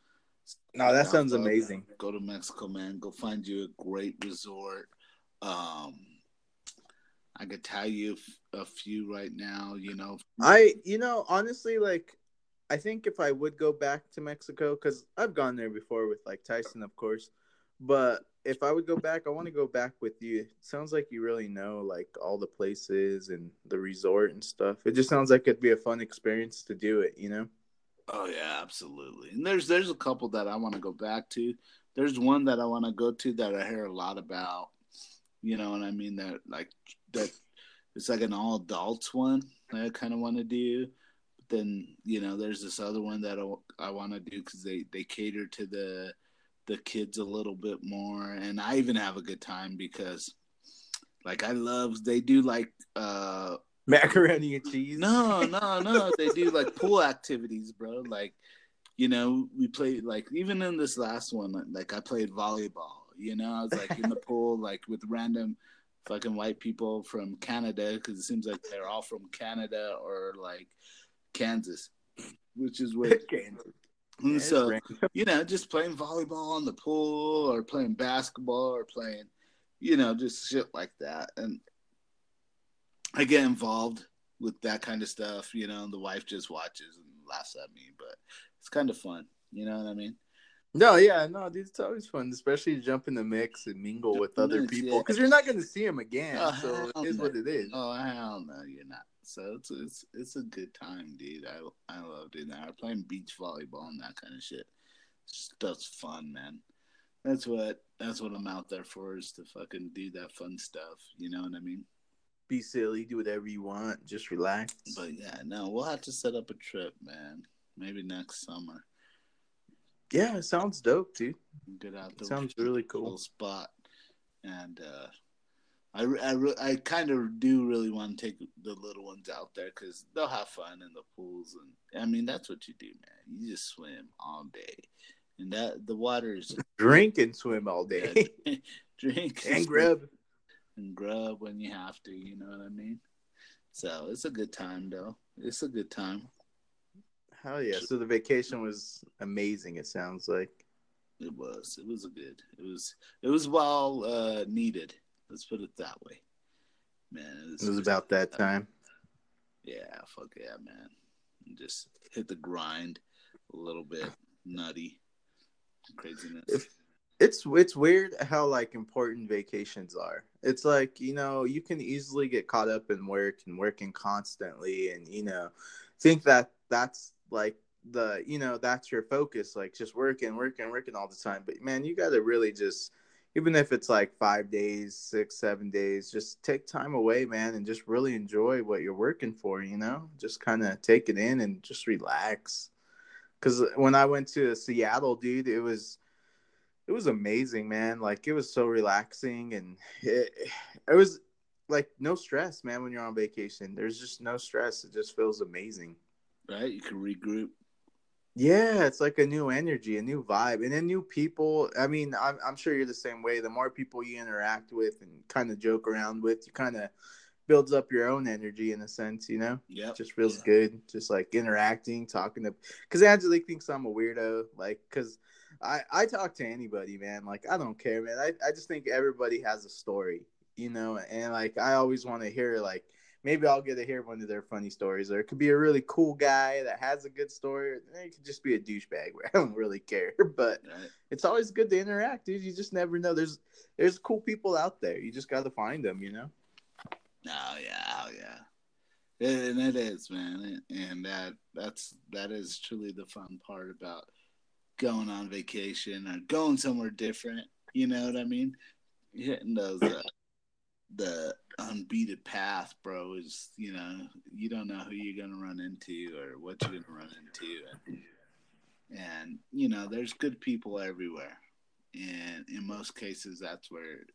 No, that sounds amazing. Go to Mexico, man. Go find you a great resort. Um, I could tell you a few right now. You know, I you know honestly like I think if I would go back to Mexico because I've gone there before with like Tyson, of course, but if I would go back, I want to go back with you. It sounds like you really know like all the places and the resort and stuff. It just sounds like it'd be a fun experience to do it, you know? Oh yeah, absolutely. And there's there's a couple that I want to go back to. There's one that I want to go to that I hear a lot about. You know and I mean? That like that it's like an all adults one that I kind of want to do. But then you know, there's this other one that I, I want to do because they they cater to the the kids a little bit more, and I even have a good time because, like, I love they do like uh macaroni and cheese. No, no, no. they do like *laughs* pool activities, bro. Like, you know, we played like even in this last one, like I played volleyball. You know, I was like in the pool, like with random fucking white people from Canada because it seems like they're all from Canada or like Kansas, which is where Kansas. Hmm, and so, you know, just playing volleyball in the pool or playing basketball or playing, you know, just shit like that. And I get involved with that kind of stuff, you know, and the wife just watches and laughs at me, but it's kind of fun. You know what I mean? No, yeah, no, dude, it's always fun, especially to jump in the mix and mingle with other mix, people because yeah. you're not going to see them again. Oh, so it is no. what it is. Oh hell no, you're not. So it's it's it's a good time, dude. I I love doing that. playing beach volleyball and that kind of shit. Stuff's fun, man. That's what that's what I'm out there for is to fucking do that fun stuff. You know what I mean? Be silly, do whatever you want, just relax. But yeah, no, we'll have to set up a trip, man. Maybe next summer. Yeah, it sounds dope, dude. Get out there. Sounds really cool. Spot, and uh, I I, I kind of do really want to take the little ones out there because they'll have fun in the pools, and I mean that's what you do, man. You just swim all day, and that the water is *laughs* drink and swim all day. Yeah, *laughs* *laughs* drink and, and grub and grub when you have to. You know what I mean? So it's a good time, though. It's a good time. Hell yeah! So the vacation was amazing. It sounds like it was. It was a good. It was. It was well uh, needed. Let's put it that way. Man, it was, it was about that time. Yeah, fuck yeah, man. just hit the grind a little bit. Nutty craziness. If, it's it's weird how like important vacations are. It's like you know you can easily get caught up in work and working constantly, and you know think that that's like the you know that's your focus like just working working working all the time. But man you got to really just even if it's like five days six seven days just take time away man and just really enjoy what you're working for you know? Just kind of take it in and just relax. Because when i went to seattle dude it was it was amazing man. Like it was so relaxing and *sighs* it, *sighs* it was like no stress man when you're on vacation. There's just no stress. It just feels amazing right? You can regroup. Yeah, it's like a new energy, a new vibe, and then new people. I mean, I'm, I'm sure you're the same way. The more people you interact with and kind of joke around with, you kind of builds up your own energy in a sense, you know? Yeah. Just feels good. Just like interacting, talking to, because Angelique thinks I'm a weirdo. Like, because I, I talk to anybody, man. Like, I don't care, man. I, I just think everybody has a story, you know? And like, I always want to hear, like, maybe I'll get to hear one of their funny stories. Or it could be a really cool guy that has a good story. Or it could just be a douchebag where *laughs* I don't really care. But right. it's always good to interact, dude. You just never know. There's there's cool people out there. You just got to find them, you know. Oh yeah, oh yeah, and it is, man. And that that's that is truly the fun part about going on vacation or going somewhere different. You know what I mean? Hitting those uh, the unbeaten path, bro, is you know you don't know who you're gonna run into or what you're gonna run into, and, and you know there's good people everywhere, and in most cases that's where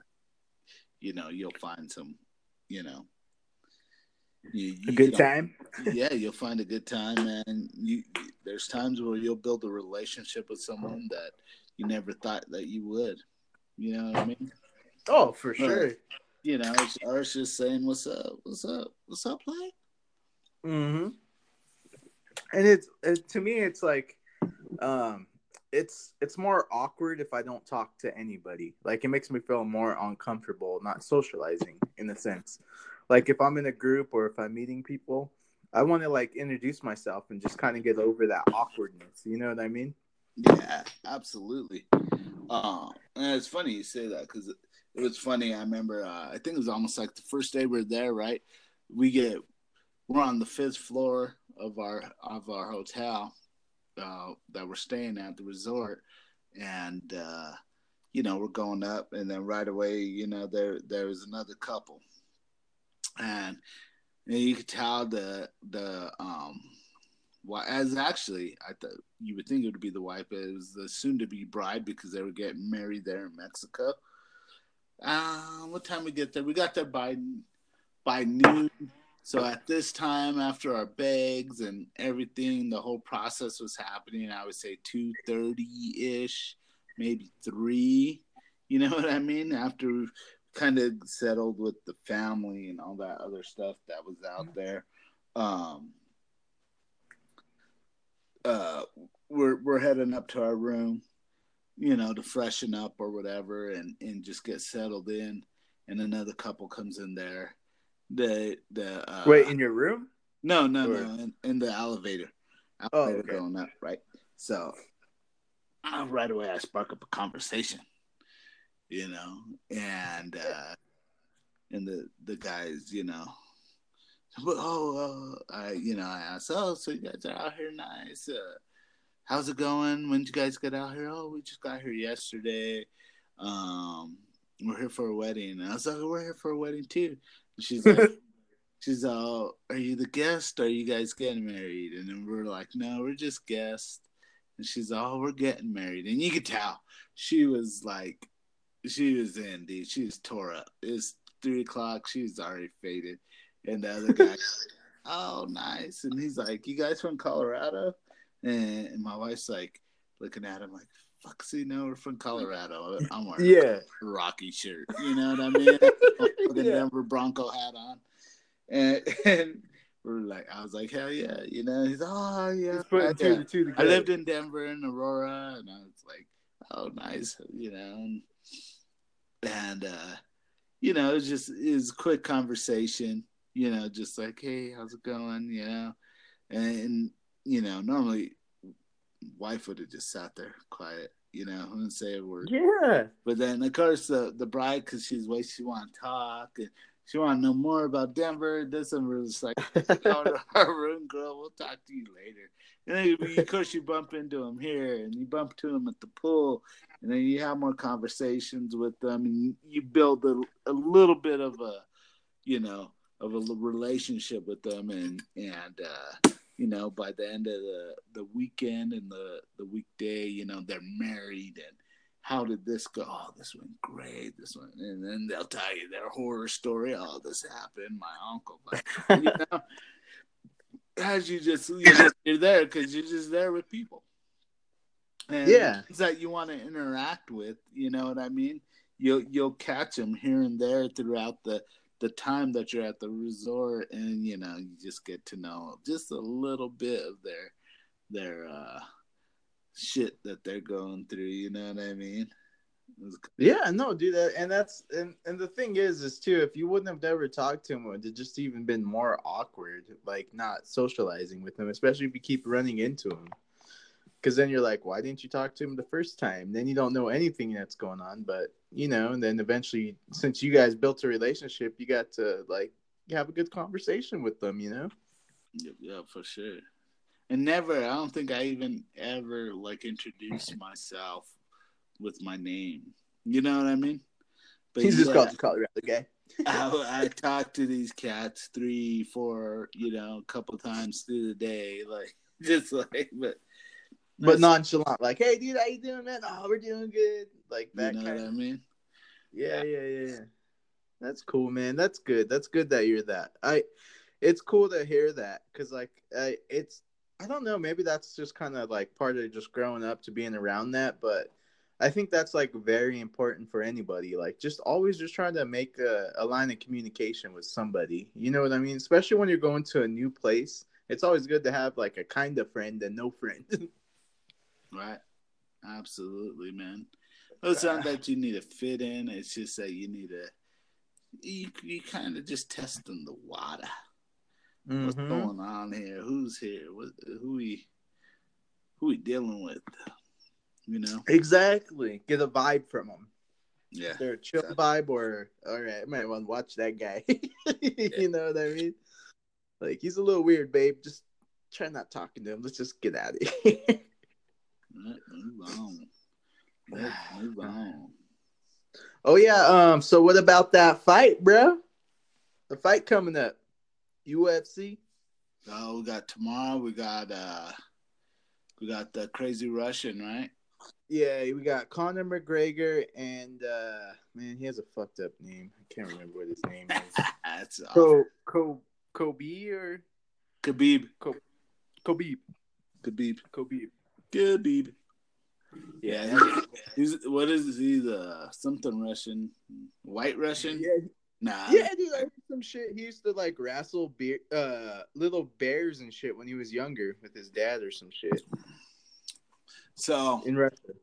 you know you'll find some, you know. You, you a good time. *laughs* yeah, you'll find a good time, man. You there's times where you'll build a relationship with someone that you never thought that you would. You know what I mean? Oh, for sure you know, I was just saying, "What's up? What's up? What's up, play?" Mm-hmm. And it's it, to me, it's like, um, it's it's more awkward if I don't talk to anybody. Like it makes me feel more uncomfortable, not socializing in a sense. Like if I'm in a group or if I'm meeting people, I want to like introduce myself and just kind of get over that awkwardness. You know what I mean? Yeah, absolutely. Um, and it's funny you say that because it was funny. I remember. Uh, I think it was almost like the first day we are there. Right, we get we're on the fifth floor of our of our hotel uh, that we're staying at the resort, and uh, you know we're going up, and then right away, you know there there was another couple, and, and you could tell the the um well, as actually, I thought you would think it would be the wife, but it was the soon-to-be bride because they were getting married there in Mexico. Uh, what time we get there? We got there by by noon. So at this time, after our bags and everything, the whole process was happening. I would say two thirty ish, maybe three. You know *laughs* what I mean? After kind of settled with the family and all that other stuff that was out there. Um, uh, we're we're heading up to our room you know, to freshen up or whatever and, and just get settled in. And another couple comes in there. The the uh, wait in your room? No, no, or... no, in, in, the elevator. Oh, elevator oh, okay. going up, right? So uh, right away I spark up a conversation, you know, and uh and the the guys, you know, but oh, uh, I you know I asked, oh, so you guys are out here nice. Uh, how's it going? When did you guys get out here? Oh, we just got here yesterday. Um, we're here for a wedding. And I was like, we're here for a wedding too. And she's like, *laughs* she's all, are you the guest? Or are you guys getting married? And then we're like, no, we're just guests. And she's all, oh, we're getting married. And you could tell she was like, she was in, dude. She was tore up. It's three o'clock. She was already faded. And the other guy, *laughs* oh, nice. And he's like, you guys from Colorado? And my wife's like looking at him like, fuck, see, no, we're from Colorado. I'm wearing yeah. a Rocky shirt. You know what I mean? *laughs* With the yeah. Denver Bronco hat on. And, *laughs* and we're like, I was like, hell yeah. You know, he's, like, oh, yeah. I, yeah. Two I lived in Denver and Aurora. And I was like, oh, nice. You know, and, and uh, you know, it's just is quick conversation. You know, just like, hey, how's it going? You know, and you know, normally wife would have just sat there quiet, you know, and say a word. Yeah. But then, of course, the the bride, because she's way she want to talk and she want to know more about Denver. This and we're just like, go *laughs* to our room, girl. We'll talk to you later. And then, of *laughs* course, you bump into him here, and you bump to him at the pool, and then you have more conversations with them, and you build a, a little bit of a, you know, of a relationship with them, and and uh, you know, by the end of the, the weekend and the, the weekday, you know, they're married and how did this go? Oh, this went great. This one, and then they'll tell you their horror story. Oh, this happened. My uncle, but, *laughs* you know, as you just you know, you're there because you're just there with people. And yeah, that you want to interact with. You know what I mean? You'll you'll catch them here and there throughout the the time that you're at the resort and you know you just get to know just a little bit of their their uh shit that they're going through you know what i mean? Yeah no do that and that's and and the thing is is too if you wouldn't have ever talked to him it would just even been more awkward like not socializing with him especially if you keep running into him because then you're like, why didn't you talk to him the first time? Then you don't know anything that's going on, but you know, and then eventually, since you guys built a relationship, you got to like have a good conversation with them, you know. Yeah, for sure. and never. I don't think I even ever like introduced myself with my name. You know what I mean? But He's yeah, just called the Colorado guy. I, I talk to these cats three, four, you know, a couple times through the day, like *laughs* just like, but but nonchalant, like, "Hey, dude, how you doing, man? Oh, we're doing good." Like that. You know kind what I mean? Yeah, yeah, yeah, yeah. That's cool, man. That's good. That's good that you're that. I. It's cool to hear that because, like, I, it's I don't know. Maybe that's just kind of like part of just growing up to being around that, but I think that's like very important for anybody. Like, just always just trying to make a, a line of communication with somebody. You know what I mean? Especially when you're going to a new place, it's always good to have like a kind of friend and no friend. *laughs* right. Absolutely, man. It's not that you need to fit in. It's just that you need to. You you kind of just testing the water. Mm-hmm. What's going on here? Who's here? What, who we who we dealing with? You know exactly. Get a vibe from them. Yeah, they're a chill exactly. vibe, or all right, I might want to watch that guy. *laughs* you know what I mean? Like he's a little weird, babe. Just try not talking to him. Let's just get out of *laughs* here. move on. Let's *sighs* move on. Oh yeah. Um. So what about that fight, bro? The fight coming up. UFC. Oh, we got tomorrow. We got uh, we got the crazy Russian, right? Yeah, we got Conor McGregor and uh man, he has a fucked up name. I can't remember what his name is. *laughs* That's Co Co Kobe or Khabib. Co- Khabib. Khabib. Khabib. Khabib. Yeah, he's what is he? The something Russian, white Russian. Yeah, nah. Yeah, dude, some shit. He used to like wrestle bear, uh, little bears and shit when he was younger with his dad or some shit. So in Russia,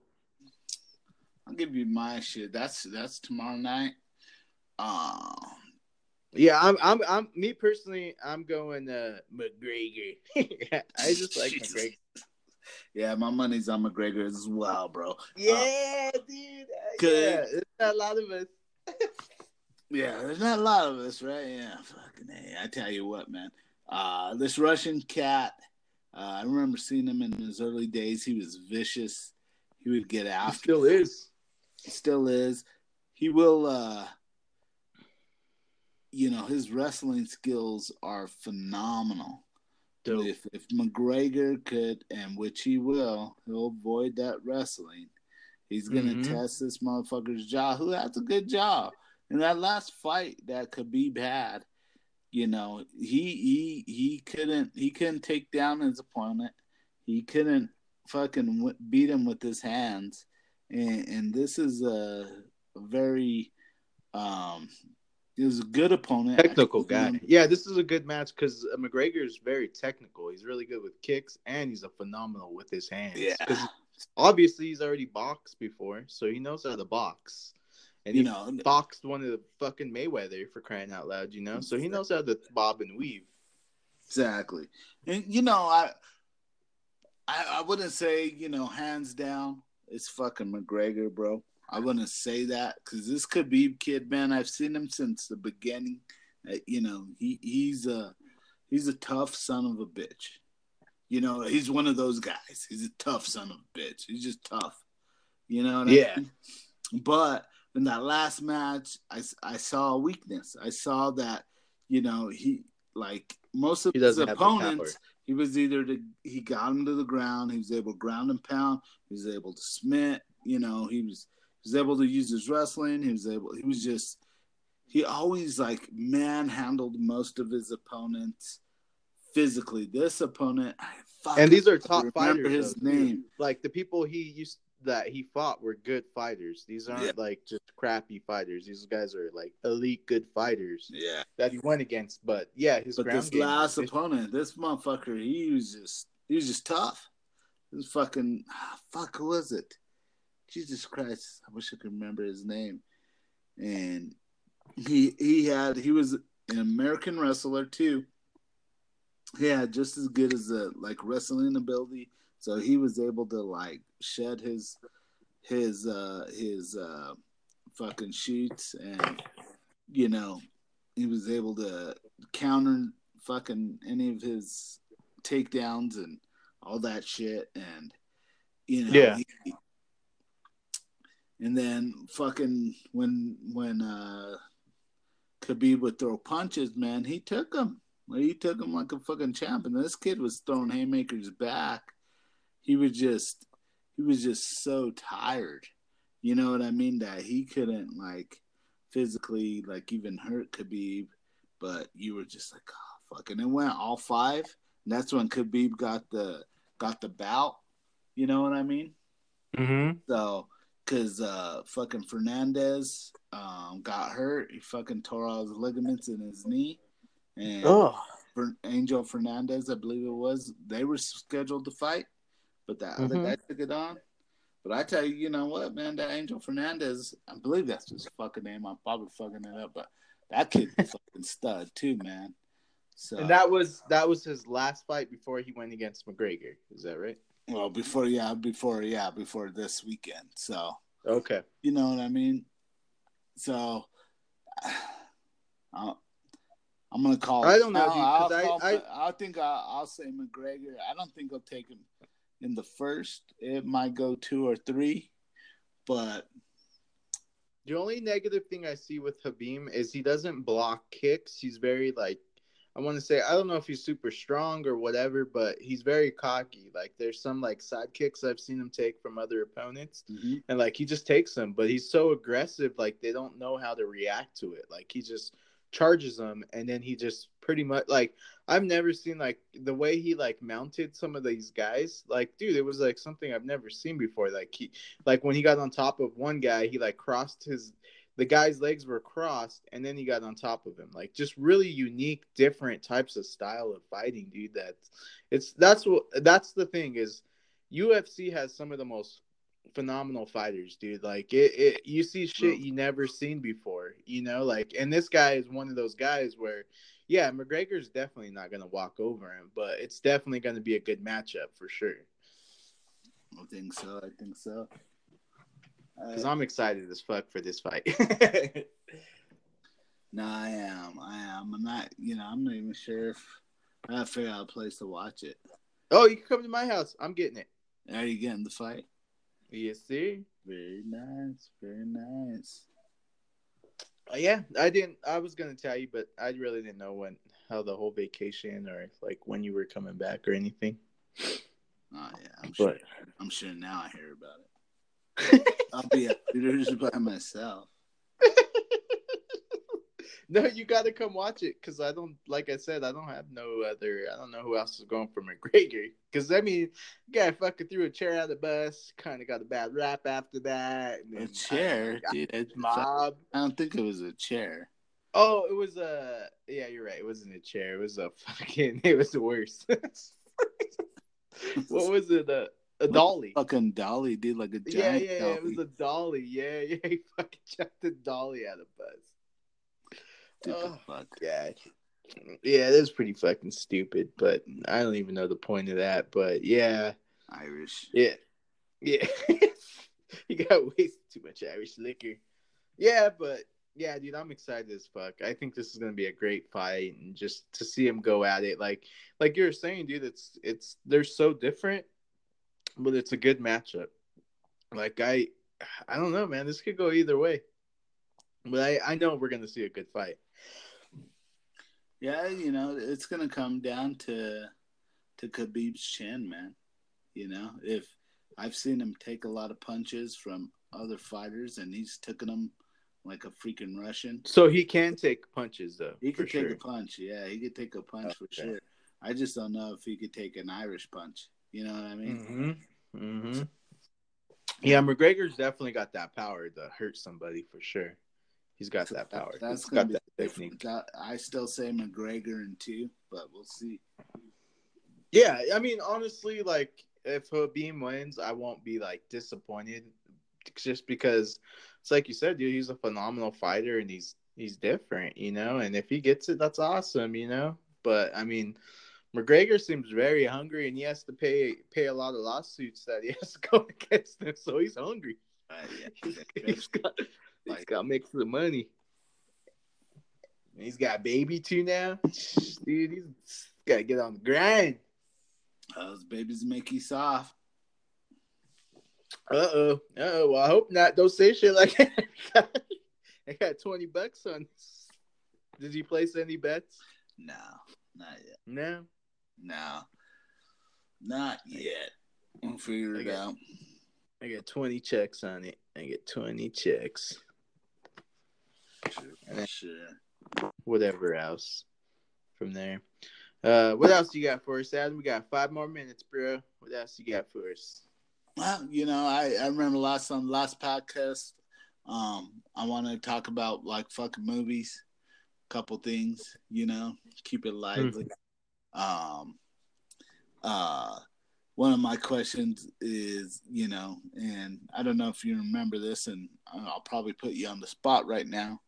I'll give you my shit. That's that's tomorrow night. Um, yeah, I'm, I'm, I'm, me personally, I'm going uh McGregor. *laughs* I just like Jesus. *laughs* McGregor. Yeah, my money's on McGregor as well, bro. Yeah, uh, dude. Yeah, there's not a lot of us. *laughs* yeah, there's not a lot of us, right? Yeah, fucking hey, I tell you what, man. Uh, this Russian cat. Uh, I remember seeing him in his early days. He was vicious. He would get after. He still is. He still is. He will. uh You know, his wrestling skills are phenomenal. Dope. If if McGregor could, and which he will, he'll avoid that wrestling. He's gonna mm-hmm. test this motherfucker's jaw, who has a good jaw. In that last fight that Khabib had, you know, he he he couldn't he couldn't take down his opponent. He couldn't fucking beat him with his hands, and and this is a, a very um he was a good opponent. Technical guy. Yeah, this is a good match because uh, McGregor is very technical. He's really good with kicks, and he's a phenomenal with his hands. Yeah. Obviously, he's already boxed before, so he knows how to box. And he you know, boxed one of the fucking Mayweather for crying out loud, you know. So he knows how to bob and weave. Exactly, and you know, I, I, I wouldn't say you know hands down it's fucking McGregor, bro. I wouldn't say that because this Khabib kid, man, I've seen him since the beginning. Uh, you know, he he's a he's a tough son of a bitch. You know, he's one of those guys. He's a tough son of a bitch. He's just tough. You know yeah. I mean? But in that last match, I, I saw a weakness. I saw that, you know, he like most of his opponents, he was either to, he got him to the ground, he was able to ground and pound, he was able to smith, you know, he was was able to use his wrestling. He was able. He was just. He always like manhandled most of his opponents physically. This opponent, and these are top fighters. His though, name, like the people he used that he fought were good fighters. These aren't yeah. like just crappy fighters. These guys are like elite good fighters. Yeah, that he went against. But yeah, his but this last opponent, this motherfucker, he was just he was just tough. This fucking ah, fuck, who was it? Jesus Christ, I wish I could remember his name. And he he had he was an American wrestler too. He had just as good as a like wrestling ability, so he was able to like shed his his uh his uh fucking shoots and you know he was able to counter fucking any of his takedowns and all that shit, and you know, Yeah. he- and then fucking when when uh Khabib would throw punches, man, he took them. He took them like a fucking champ, and this kid was throwing haymakers back. He was just, he was just so tired. You know what I mean? That he couldn't like physically like even hurt Khabib, but you were just like, oh fuck. And it went all five. And that's when Khabib got the got the bout. You know what I mean? Mm-hmm. So, cause uh, fucking Fernandez um, got hurt. He fucking tore all his ligaments in his knee, and Oh. Fer- Angel Fernandez, I believe it was, they were scheduled to fight, but that other Mhm. guy took it on. But I tell you, you know what, man, that Angel Fernandez, I believe that's his fucking name. I'm probably fucking it up, but that kid's a *laughs* fucking stud too, man. So And that was that was his last fight before he went against McGregor. Is that right? Well before yeah before yeah before this weekend. So Okay. You know what I mean? So *sighs* I'll, I'm gonna call. I don't know, I'll, I'll, I- I- I think I'll, I'll say McGregor. I don't think I'll take him in the first. It might go two or three, but The only negative thing I see with Habib is he doesn't block kicks. He's very like I want to say I don't know if he's super strong or whatever, but he's very cocky. Like there's some like sidekicks I've seen him take from other opponents, mm-hmm. and like he just takes them, but he's so aggressive, like they don't know how to react to it. Like he just charges them, and then he just pretty much like I've never seen like the way he like mounted some of these guys. Like, dude, it was like something I've never seen before. Like he like when he got on top of one guy, he like crossed his the guy's legs were crossed and then he got on top of him. Like just really unique, different types of style of fighting, dude. That's it's that's what that's the thing is UFC has some of the most phenomenal fighters, dude. Like it, it you see shit you never seen before, you know, like and this guy is one of those guys where yeah, McGregor's definitely not gonna walk over him, but it's definitely gonna be a good matchup for sure. I think so. I think so. Because Uh, I'm excited as fuck for this fight. *laughs* no, I am. I am. I'm not. You know, I'm not even sure if I gotta figure out a place to watch it. oh, you can come to my house. I'm getting it. Are you getting the fight? Yes, sir. Very nice. Very nice. Uh, yeah, I didn't. I was gonna tell you, but I really didn't know when, how the whole vacation or like when you were coming back or anything. Oh yeah, I'm sure. But I'm sure now I hear about it. *laughs* I'll be at Hooters by myself. *laughs* no, you got to come watch it because I don't. Like I said, I don't have no other. I don't know who else is going for McGregor. Because I mean, guy fucking threw a chair out of the bus. Kind of got a bad rap after that. A chair, uh, dude. It's mob. I don't think it was a chair. Oh, it was a. Yeah, you're right. It wasn't a chair. It was a fucking. *laughs* It was the worst. *laughs* what was it? A, a dolly. Fucking dolly, dude, like a Yeah, giant yeah, yeah. dolly. It was a dolly. Yeah, *laughs* yeah. He fucking chucked a dolly out of bus. Oh. fuck. Yeah. Yeah, that was pretty fucking stupid, but I don't even know the point of that. But yeah, Irish. yeah, *laughs* yeah. you got wasted too much Irish liquor. Yeah, but yeah, dude, I'm excited as fuck. I think this is gonna be a great fight, and just to see him go at it, like, like you were saying, dude, it's it's they're so different, but it's a good matchup. Like I, I don't know, man. This could go either way, but I I know we're gonna see a good fight. Yeah, you know, it's gonna come down to to Khabib's chin, man. You know, if I've seen him take a lot of punches from other fighters, and he's taken them like a freaking Russian. So he can take punches though. He could take sure. a punch. Yeah, he could take a punch for sure. I just don't know if he could take an Irish punch. You know what I mean? Mm-hmm. Mm-hmm. Yeah, McGregor's definitely got that power to hurt somebody for sure. He's got that power. That's He's gonna got be that technique. That- I still say McGregor in two, but we'll see. Yeah, I mean, honestly, like if Habib wins, I won't be like disappointed, just because it's like you said, dude. He's a phenomenal fighter and he's he's different, you know. And if he gets it, that's awesome, you know. But I mean, McGregor seems very hungry, and he has to pay pay a lot of lawsuits that he *laughs* has to go against him, so he's hungry. Uh, yeah, *laughs* he's got he's got to make some money. He's got a baby too now, dude. He's got to get on the grind. Those babies make you soft. Uh oh. Uh oh. Well, I hope not. Don't say shit like *laughs* that. I got 20 bucks on this. Did you place any bets? No, not yet. No. No, not yet. We'll figure it Okay. out. I got 20 checks on it. I get 20 checks. Sure. Whatever else from there. Uh, what else you got for us, Adam? We got five more minutes, bro. What else you got for us? Well, you know, I, I remember last on the last podcast, um, I wanted to talk about like fucking movies, couple things, you know, keep it lively. Um, uh, one of my questions is, you know, and I don't know if you remember this, and I'll probably put you on the spot right now.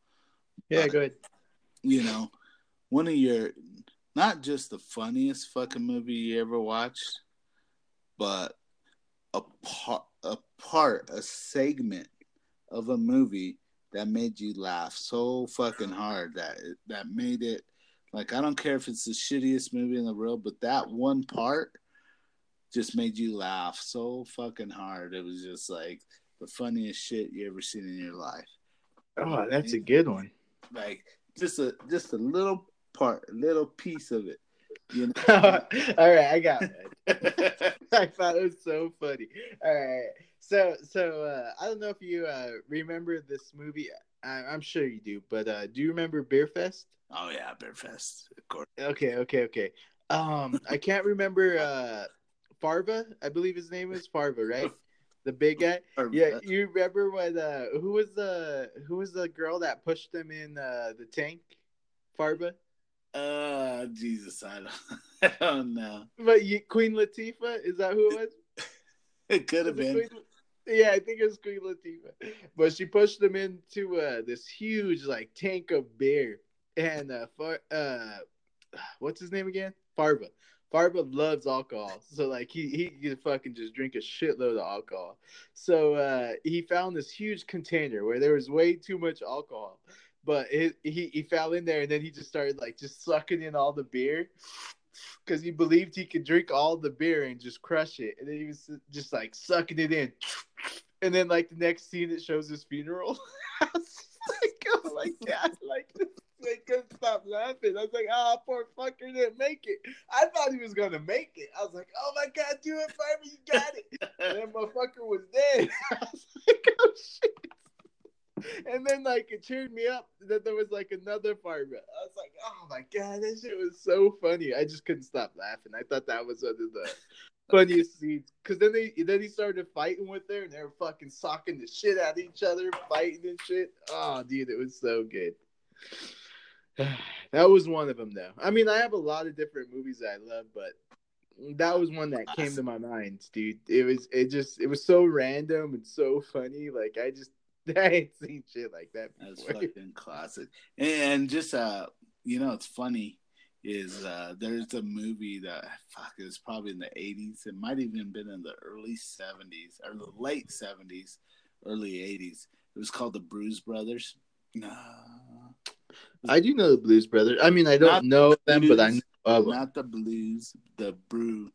Yeah, But, go ahead. You know, one of your not just the funniest fucking movie you ever watched, but a part, a part, a segment of a movie that made you laugh so fucking hard that it, that made it like I don't care if it's the shittiest movie in the world, but that one part just made you laugh so fucking hard. It was just like the funniest shit you ever seen in your life. Oh, that's a good one. Like just a just a little part, a little piece of it. You know. *laughs* All right, I got it. *laughs* I thought it was so funny. All right, so so uh, I don't know if you uh, remember this movie. I, I'm sure you do, but uh, do you remember Beerfest? oh yeah, Beerfest, of course. Okay, okay, okay. Um, I can't remember uh, Farva. I believe his name is Farva, right? The big guy. *laughs* Yeah, you remember when? Uh, who was the who was the girl that pushed him in uh, the tank? Farva. Uh, Jesus, I don't, *laughs* I don't know. But you, Queen Latifah is that who it was? *laughs* It could have been. Queen- Yeah, I think it was Queen Latifah. But she pushed him into uh, this huge like tank of beer, and uh, Far- uh, *sighs* what's his name again? Farva. Farva loves alcohol, so like he he could fucking just drink a shitload of alcohol. So uh, he found this huge container where there was way too much alcohol, but it, he he fell in there and then he just started like just sucking in all the beer because he believed he could drink all the beer and just crush it, and then he was just like sucking it in, and then like the next scene it shows his funeral. *laughs* I was like, oh my god, like I couldn't stop laughing. I was like, oh, poor fucker didn't make it. I thought he was gonna make it. I was like, oh my god, do it, Farva, you got it. And then motherfucker was dead. *laughs* I was like, oh shit. And then like it cheered me up that there was like another farmer. I was like, oh my god, that shit was so funny. I just couldn't stop laughing. I thought that was one of the *laughs* funniest scenes. Cause then they then he started fighting with her and they were fucking socking the shit out of each other, fighting and shit. Oh dude, it was so good. *sighs* that was one of them though. I mean, I have a lot of different movies that I love, but that was one that came to my mind, dude. It was it just it was so random and so funny. Like I just *laughs* I ain't seen shit like that before. That's fucking classic. And just uh, you know, it's funny is uh, there's a movie that fuck it was probably in the 80s. It might even been in the early 70s or the late 70s, early 80s. It was called The Brew Brothers. No, I do know the Blues Brothers. I mean, I don't know them, but I know of them. not the Blues, the Brew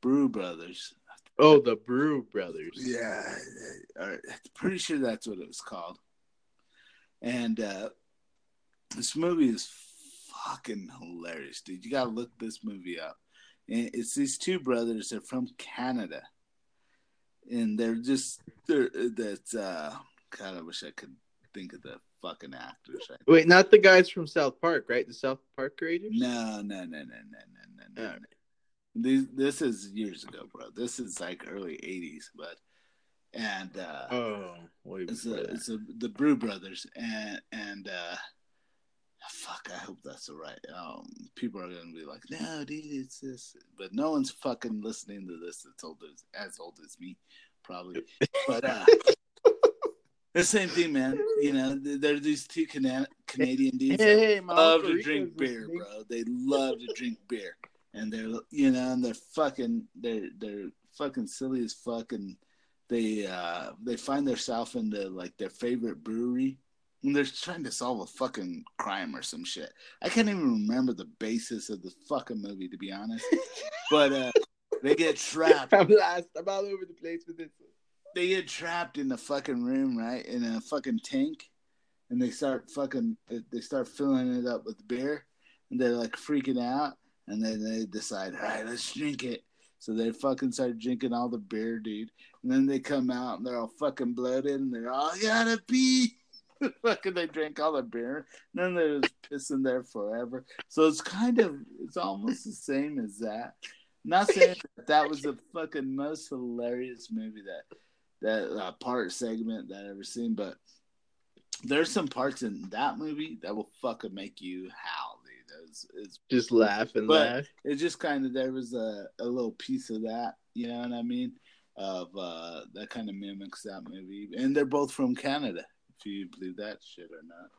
Brew Brothers. Oh, the Brew Brothers. Yeah, I'm pretty sure that's what it was called. And uh, this movie is fucking hilarious, dude. You gotta look this movie up. And it's these two brothers. They're from Canada, and they're just they're that's. Uh, God, I wish I could think of the fucking actors. Right? Wait, not the guys from South Park, right? The South Park Raiders. No, no, no, no, no, no, no, no. Alright. This this is years ago, bro. This is like early '80s, but and uh, Oh, wait. it's a, it's a, the Brew Brothers, and and uh, fuck, I hope that's the right. Um, people are gonna be like, no, dude, it's this, but no one's fucking listening to this that's old as as old as me, probably. But uh, *laughs* the same thing, man. You know, there are these two Cana- Canadian dudes. Hey, hey, love to drink beer, bro. They love to drink beer, and they're you know, and they're fucking they're they're fucking silly as fucking. They uh they find themselves in the like their favorite brewery, and they're trying to solve a fucking crime or some shit. I can't even remember the basis of the fucking movie to be honest, but uh they get *laughs* trapped. I'm lost. I'm all over the place with this. They get trapped in the fucking room, right? In a fucking tank, and they start fucking. They start filling it up with beer, and they're like freaking out. And then they decide, all right, let's drink it. So they fucking start drinking all the beer, dude. And then they come out and they're all fucking bloated and they're all gotta pee. *laughs* fucking they drink all the beer. And then they're just pissing there forever. So it's kind of it's almost the same as that. Not saying *laughs* that, that was the fucking most hilarious movie that that uh, part segment that I've ever seen, but there's some parts in that movie that will fucking make you howl. It's, it's just laugh and laugh. It just kind of there was a, a little piece of that, you know what I mean? Of uh, that kind of mimics that movie, and they're both from Canada. If you believe that shit or not,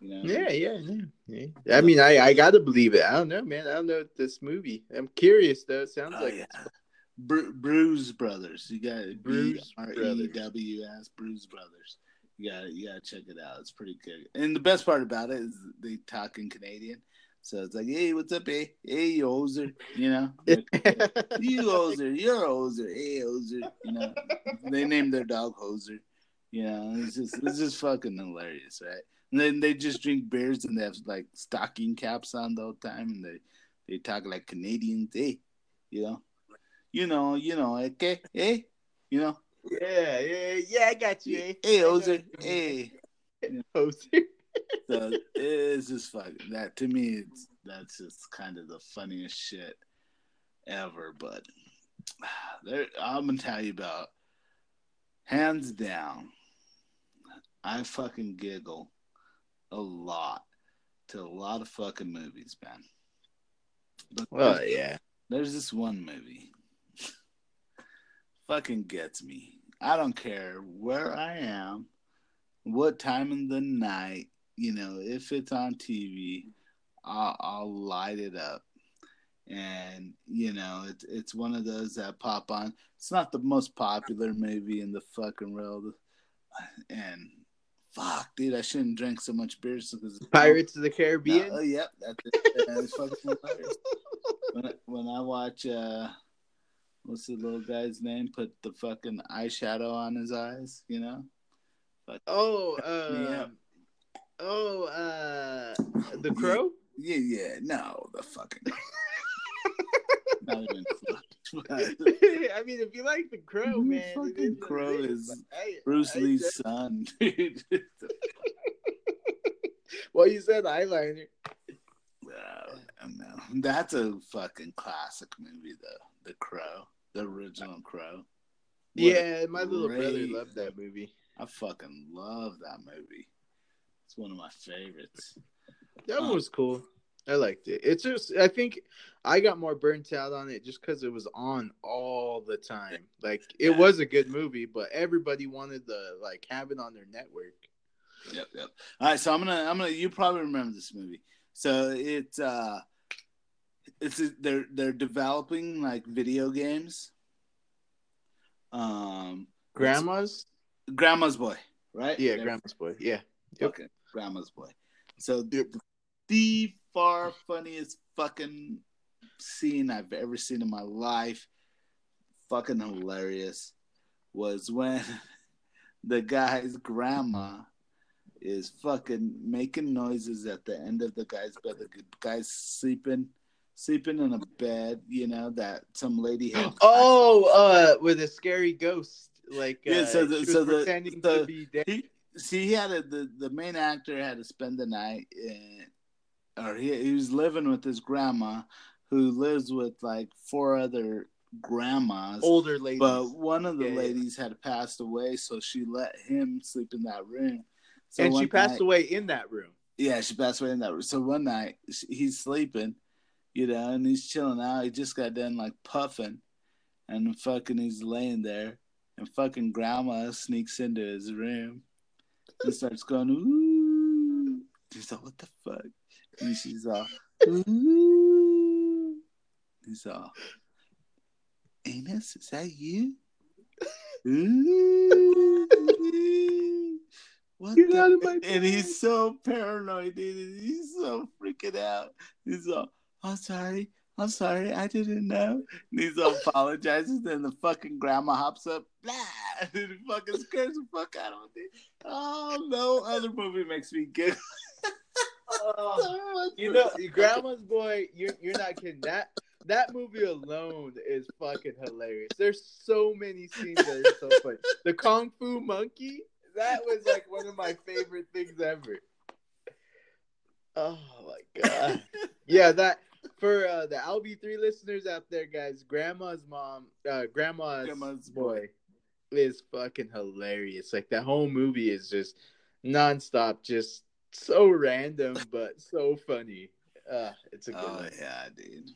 you know? Yeah, yeah, yeah. yeah. I mean, I I gotta believe it. I don't know, man. I don't know this movie. I'm curious though. It sounds Oh, like yeah. Bru- Bruise Brothers. You got it. Bruise R E Brothers. Bruise Brothers. You got you gotta check it out. It's pretty good. And the best part about it is they talk in Canadian. So it's like, hey, what's up, hey, hey, you hoser, you know, *laughs* you hoser, you're a hoser, hey, hoser, you know. They named their dog hoser, you know. It's just it's just fucking hilarious, right? And then they just drink beers and they have like stocking caps on the whole time, and they they talk like Canadians, hey, you know, you know, you know, eh, okay, hey, you know, yeah, yeah, yeah. I got you. eh? hey, hoser, hey. *laughs* Hoser. So it's just fucking that to me. It's that's just kind of the funniest shit ever. But *sighs* there, I'm gonna tell you about hands down. I fucking giggle a lot to a lot of fucking movies, man. But Well, yeah. there's this one movie *laughs* fucking gets me. I don't care where I am, what time in the night, you know, if it's on TV, I'll, I'll light it up. And you know, it's it's one of those that pop on. It's not the most popular movie in the fucking world, and fuck, dude, I shouldn't drink so much beer because Pirates of the no, Caribbean. oh, yep, that's it. That's fucking hilarious. When I, when I watch, uh, what's the little guy's name? Put the fucking eyeshadow on his eyes, you know? Oh, Yeah. Oh, uh, the Crow. Yeah, yeah, no, the fucking. *laughs* Not even close. *laughs* I mean, if you like the Crow, The man, it fucking is Crow is I- Bruce I Lee's just- son, *laughs* dude. Well, you said eyeliner. I know. That's a fucking classic movie, though. The Crow, the original Crow. What Yeah, my little brother loved that movie. I fucking love that movie. It's one of my favorites. That one Oh. was cool. I liked it. It's just I think I got more burnt out on it just because it was on all the time. Like it was a good movie, but everybody wanted to like have it on their network. Yep, yep. All right, so I'm gonna, I'm gonna. You probably remember this movie. So it's, uh, it's they're they're developing like video games. Um, Grandma's? Grandma's Boy, right? Yeah, They're Grandma's boy. Yeah. Yep. fucking Grandma's Boy. So the, the far funniest fucking scene I've ever seen in my life, fucking hilarious, was when *laughs* the guy's grandma is fucking making noises at the end of the guy's bed. The guy's sleeping, sleeping in a bed, you know, that some lady had. *gasps* Oh, uh, with a scary ghost. Like Yeah, uh, so the- so the- pretending the- to be dead. he see he had a, the the main actor had to spend the night in, or he, he was living with his grandma who lives with like four other grandmas older ladies. but one of the Yeah, yeah. ladies had passed away so she let him sleep in that room so and she passed night- away in that room. yeah she passed away in that room so one night he's sleeping you know and he's chilling out he just got done like puffing and fucking he's laying there and fucking grandma sneaks into his room and starts going, ooh. He's like, what the fuck? And she's all, ooh. He's all, Anus, is that you? Ooh. What Get the- out of my and he's so paranoid, dude. He's so freaking out. He's all, I'm sorry. I'm sorry, I didn't know. He's apologizes, then the fucking grandma hops up, *laughs* blah, and fucking scares the fuck out of me. Oh, no other movie makes me giggle. *laughs* Oh, you know, Grandma's Boy, you're, you're not kidding. That that movie alone is fucking hilarious. There's so many scenes that are so funny. The Kung Fu Monkey, that was like one of my favorite things ever. Oh my god. *laughs* yeah, that for uh, the LB3 listeners out there, guys, Grandma's mom, uh, Grandma's, Grandma's boy, is fucking hilarious. Like that whole movie is just nonstop, just so random *laughs* but so funny. Uh, it's a good Oh one. yeah, dude.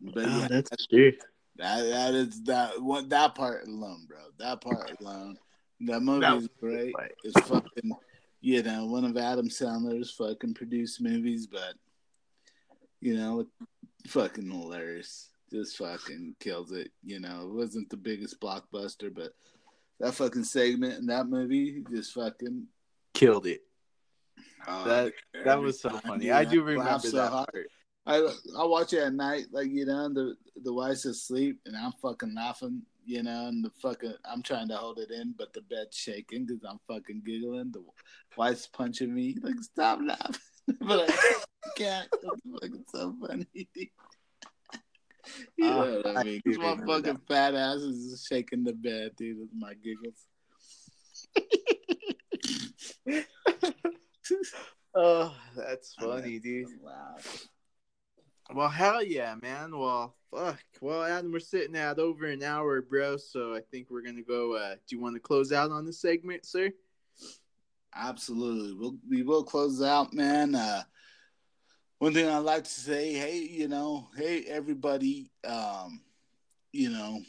But Oh, yeah, that's true. that that is that one that part alone, bro. That part alone. That movie That is great. It's fucking you know, one of Adam Sandler's fucking produced movies, but you know, fucking hilarious. Just fucking kills it. You know, it wasn't the biggest blockbuster, but that fucking segment in that movie just fucking Killed it. uh, That that was so funny. dude, I do remember so that hard. I I watch it at night, like you know, the the wife's asleep, and I'm fucking laughing, you know, and the fucking I'm trying to hold it in, but the bed's shaking because I'm fucking giggling. The wife's punching me, like stop laughing, *laughs* but I *laughs* can't. It's fucking so funny. *laughs* you know what I mean? do 'Cause my fucking fat ass is shaking the bed, dude, with my giggles. Oh, that's funny, dude. Wow. Well, hell yeah, man. Well, fuck. Well, Adam, we're sitting at over an hour, bro. So I think we're gonna go. Uh, do you want to close out on the segment, sir? Absolutely. We'll, we will close out, man. Uh, one thing I'd like to say, hey, you know, hey, everybody, um, you know,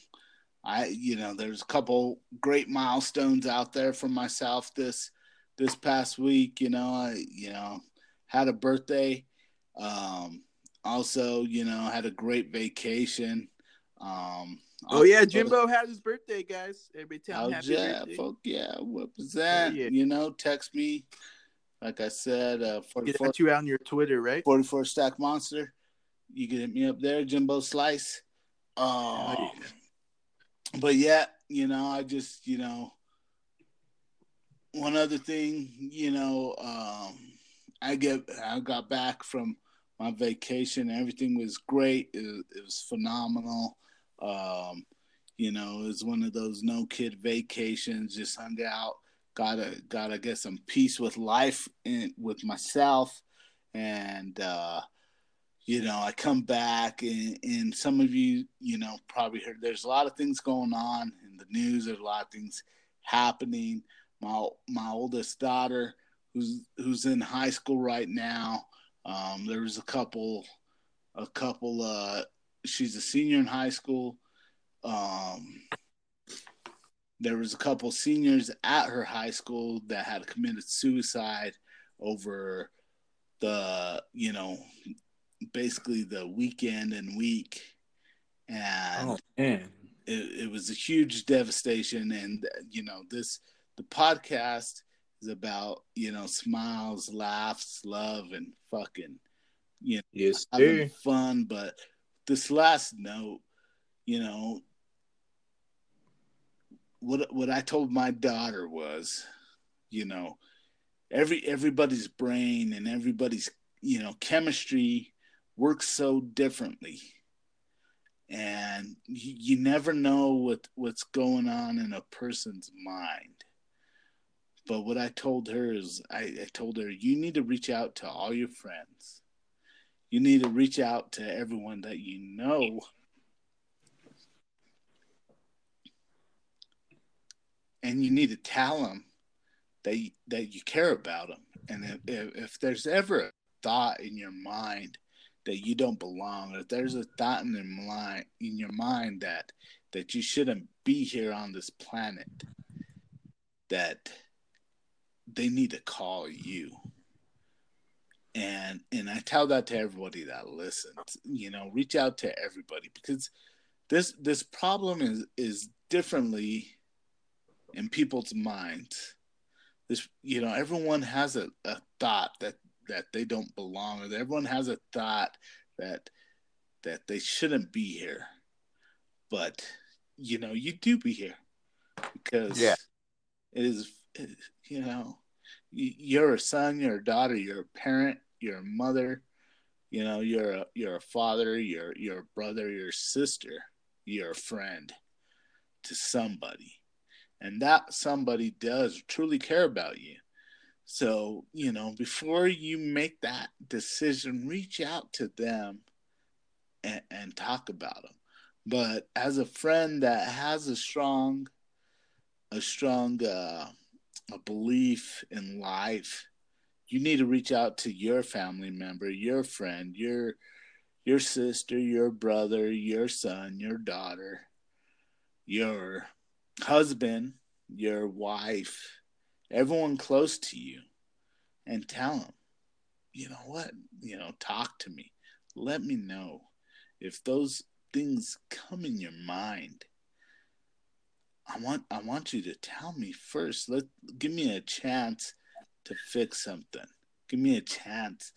I, you know, there's a couple great milestones out there for myself this this past week. You know, I, you know, had a birthday. Um, also, you know, had a great vacation. Um, Oh yeah, Jimbo had his birthday, guys. Everybody tell him Oh happy yeah, birthday. fuck yeah, what was that? yeah. You know, text me. Like I said, uh, Get 44, at you out on your Twitter, right? 44 stack monster. You can hit me up there, Jimbo Slice. Um, Hell but yeah, you know, I just, you know, one other thing, you know, um, I get, I got back from my vacation. Everything was great. It, it was phenomenal. Um, you know, it was one of those no kid vacations. Just hung out, gotta gotta get some peace with life and with myself, and uh, you know, I come back and, and some of you, you know, probably heard there's a lot of things going on in the news. There's a lot of things happening. My my oldest daughter, who's who's in high school right now, um, there was a couple, a couple. Uh, she's a senior in high school. Um, there was a couple seniors at her high school that had committed suicide over the, you know, basically the weekend and week, and Oh man. it, it was a huge devastation. And you know, this the podcast is about you know smiles, laughs, love, and fucking you know Yes, having sir. fun. But this last note, you know, what what I told my daughter was, you know, every everybody's brain and everybody's you know chemistry works so differently, and you, you never know what what's going on in a person's mind. But what I told her is, I, I told her you need to reach out to all your friends you need to reach out to everyone that you know. And you need to tell them that you, that you care about them and if, if, there's ever a thought in your mind that you don't belong if there's a thought in your mind in your mind that that you shouldn't be here on this planet that they need to call you and and I tell that to everybody that listens. You know, reach out to everybody because this this problem is is differently in people's minds. This you know, everyone has a, a thought that that they don't belong, or everyone has a thought that that they shouldn't be here, but you know you do be here because Yeah. it is you know you're a son, you're a daughter, you're a parent, you're a mother, you know you're a you're a father, you're brother, you're a sister, you're a friend to somebody, and that somebody does truly care about you. So, you know, before you make that decision, reach out to them and, and talk about them. But as a friend that has a strong, a strong uh, a belief in life, you need to reach out to your family member, your friend, your your sister, your brother, your son, your daughter, your husband, your wife, everyone close to you and tell them, you know what, you know, talk to me. Let me know if those things come in your mind. I want I want you to tell me first. Let give me a chance to fix something. Give me a chance.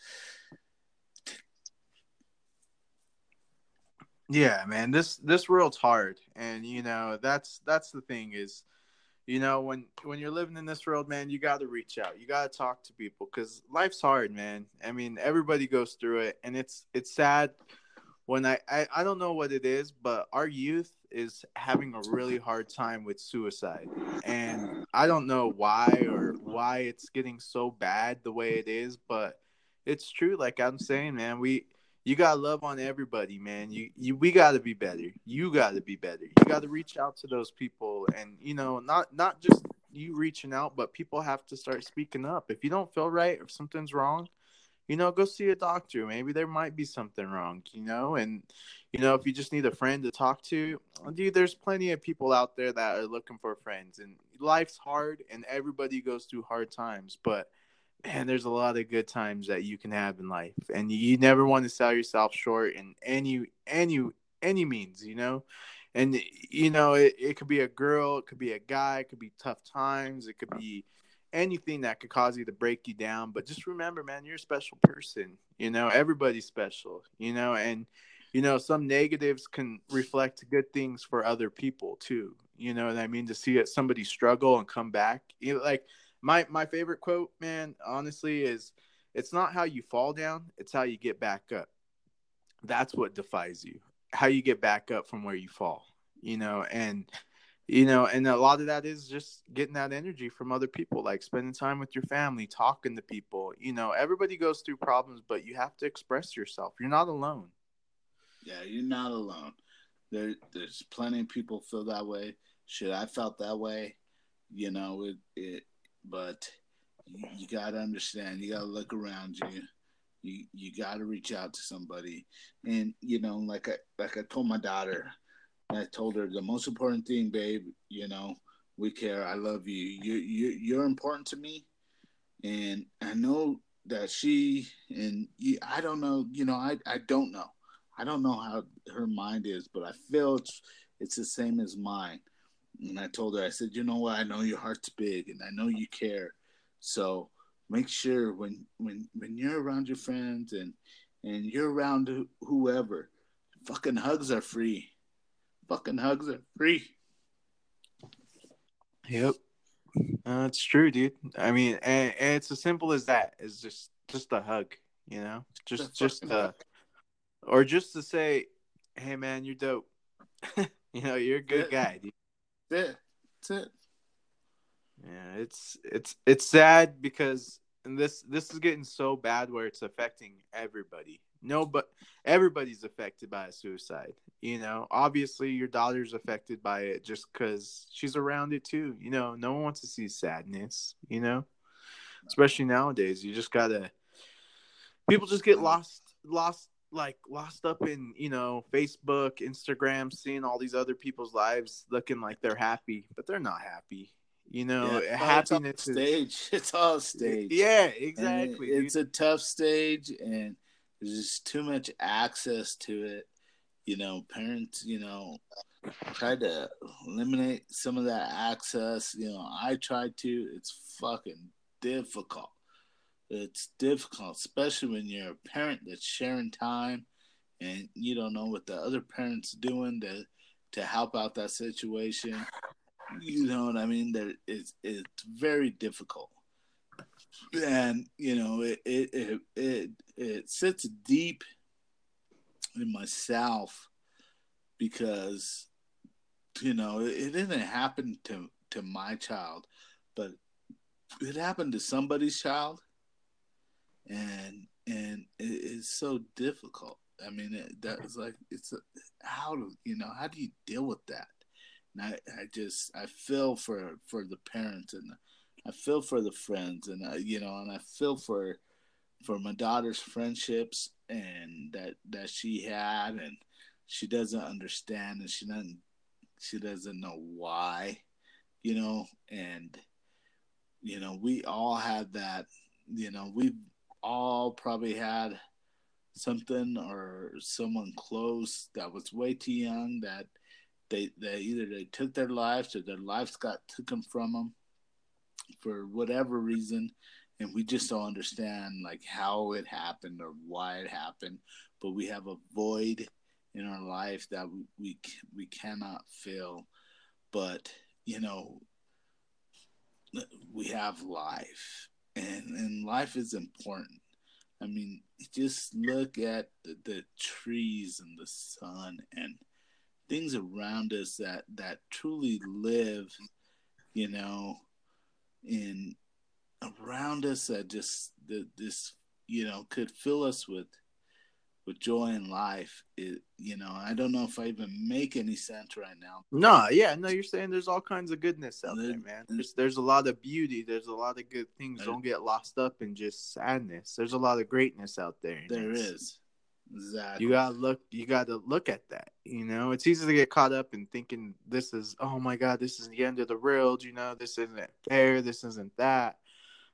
Yeah, man. This this world's hard, and you know that's that's the thing is, you know when when you're living in this world, man, you got to reach out. You got to talk to people because life's hard, man. I mean, everybody goes through it, and it's it's sad when I, I I don't know what it is, but our youth is having a really hard time with suicide, and I don't know why or why it's getting so bad the way it is, but it's true. Like I'm saying, man, we you gotta love on everybody, man. You you we gotta be better. You gotta be better. You gotta reach out to those people, and you know, not not just you reaching out, but people have to start speaking up. If you don't feel right, if something's wrong, you know, go see a doctor. Maybe there might be something wrong, you know, and you know, if you just need a friend to talk to, dude, there's plenty of people out there that are looking for friends, and life's hard, and everybody goes through hard times, but man, there's a lot of good times that you can have in life, and you never want to sell yourself short in any any any means, you know. And you know, it, it could be a girl, it could be a guy, it could be tough times, it could be anything that could cause you to break you down. But just remember, man, you're a special person. You know, everybody's special. You know, and you know some negatives can reflect good things for other people too. You know what I mean? To see somebody struggle and come back, you know, like my my favorite quote, man, honestly, is it's not how you fall down, it's how you get back up. That's what defies you. How you get back up from where you fall, you know, and you know, and a lot of that is just getting that energy from other people, like spending time with your family, talking to people. You know, everybody goes through problems, but you have to express yourself. You're not alone. Yeah, you're not alone. There, there's plenty of people feel that way. Shit, I felt that way. You know, it, it but you, you got to understand. You got to look around you. You you got to reach out to somebody. And you know, like I like I told my daughter, I told her the most important thing, babe. You know, we care. I love you. You you you're important to me, and I know that she and you, I don't know. You know, I I don't know. I don't know how her mind is, but I feel it's it's the same as mine. And I told her, I said, you know what? I know your heart's big, and I know you care. So make sure when when when you're around your friends and and you're around whoever, fucking hugs are free. Fucking hugs are free. Yep, uh, true, dude. I mean, and, and it's as simple as that. It's just just a hug, you know, just just uh, or just to say, hey man, you're dope. *laughs* you know, you're a good Yeah. guy, dude. That's it. That's it. Yeah, it's it's it's sad because and this this is getting so bad where it's affecting everybody. No, but everybody's affected by a suicide. You know, obviously your daughter's affected by it just because she's around it too. You know, no one wants to see sadness. You know, especially nowadays, you just gotta. People just get lost, lost, like lost up in you know Facebook, Instagram, seeing all these other people's lives looking like they're happy, but they're not happy. You know, Yeah, it's happiness is stage. *laughs* It's all stage. yeah, And exactly. It's a tough stage, and there's just too much access to it. You know, parents, you know, try to eliminate some of that access. You know, I tried to. It's fucking difficult. It's difficult, especially when you're a parent that's sharing time and you don't know what the other parents doing to to help out that situation. You know what I mean? That it's it's very difficult, and you know it it it it, it sits deep in myself because you know it, it didn't happen to to my child, but it happened to somebody's child, and and it, it's so difficult. I mean, it, that's like it's a, how do you know how do you deal with that? And I, I just I feel for for the parents and I feel for the friends and I, you know and I feel for for my daughter's friendships and that that she had and she doesn't understand and she doesn't she doesn't know why you know and you know we all had that you know we all probably had something or someone close that was way too young that they they either they took their lives or their lives got taken from them for whatever reason and we just don't understand like how it happened or why it happened but we have a void in our life that we we, cannot fill. But you know we have life and and life is important. I mean just look at the, the trees and the sun and things around us that that truly live you know in around us that just that this you know could fill us with with joy in life it, you know i don't know if i even make any sense right now. No yeah no you're saying there's all kinds of goodness out there man. There's, there's a lot of beauty there's a lot of good things. Don't get lost up in just sadness. There's a lot of greatness out there there is exactly you gotta look you gotta look at that you know it's easy to get caught up in thinking this is oh my god this is the end of the world you know this isn't fair this isn't that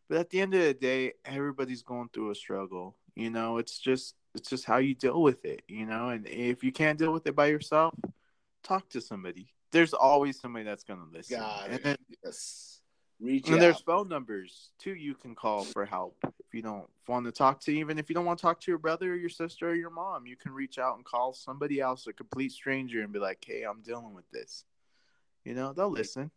but at the end of the day everybody's going through a struggle you know it's just it's just how you deal with it, you know. And if you can't deal with it by yourself, talk to somebody. There's always somebody that's gonna listen. God, and then, yes. Reach and out. there's phone numbers too you can call for help you don't want to talk to even if you don't want to talk to your brother or your sister or your mom you can reach out and call somebody else a complete stranger and be like hey i'm dealing with this you know they'll listen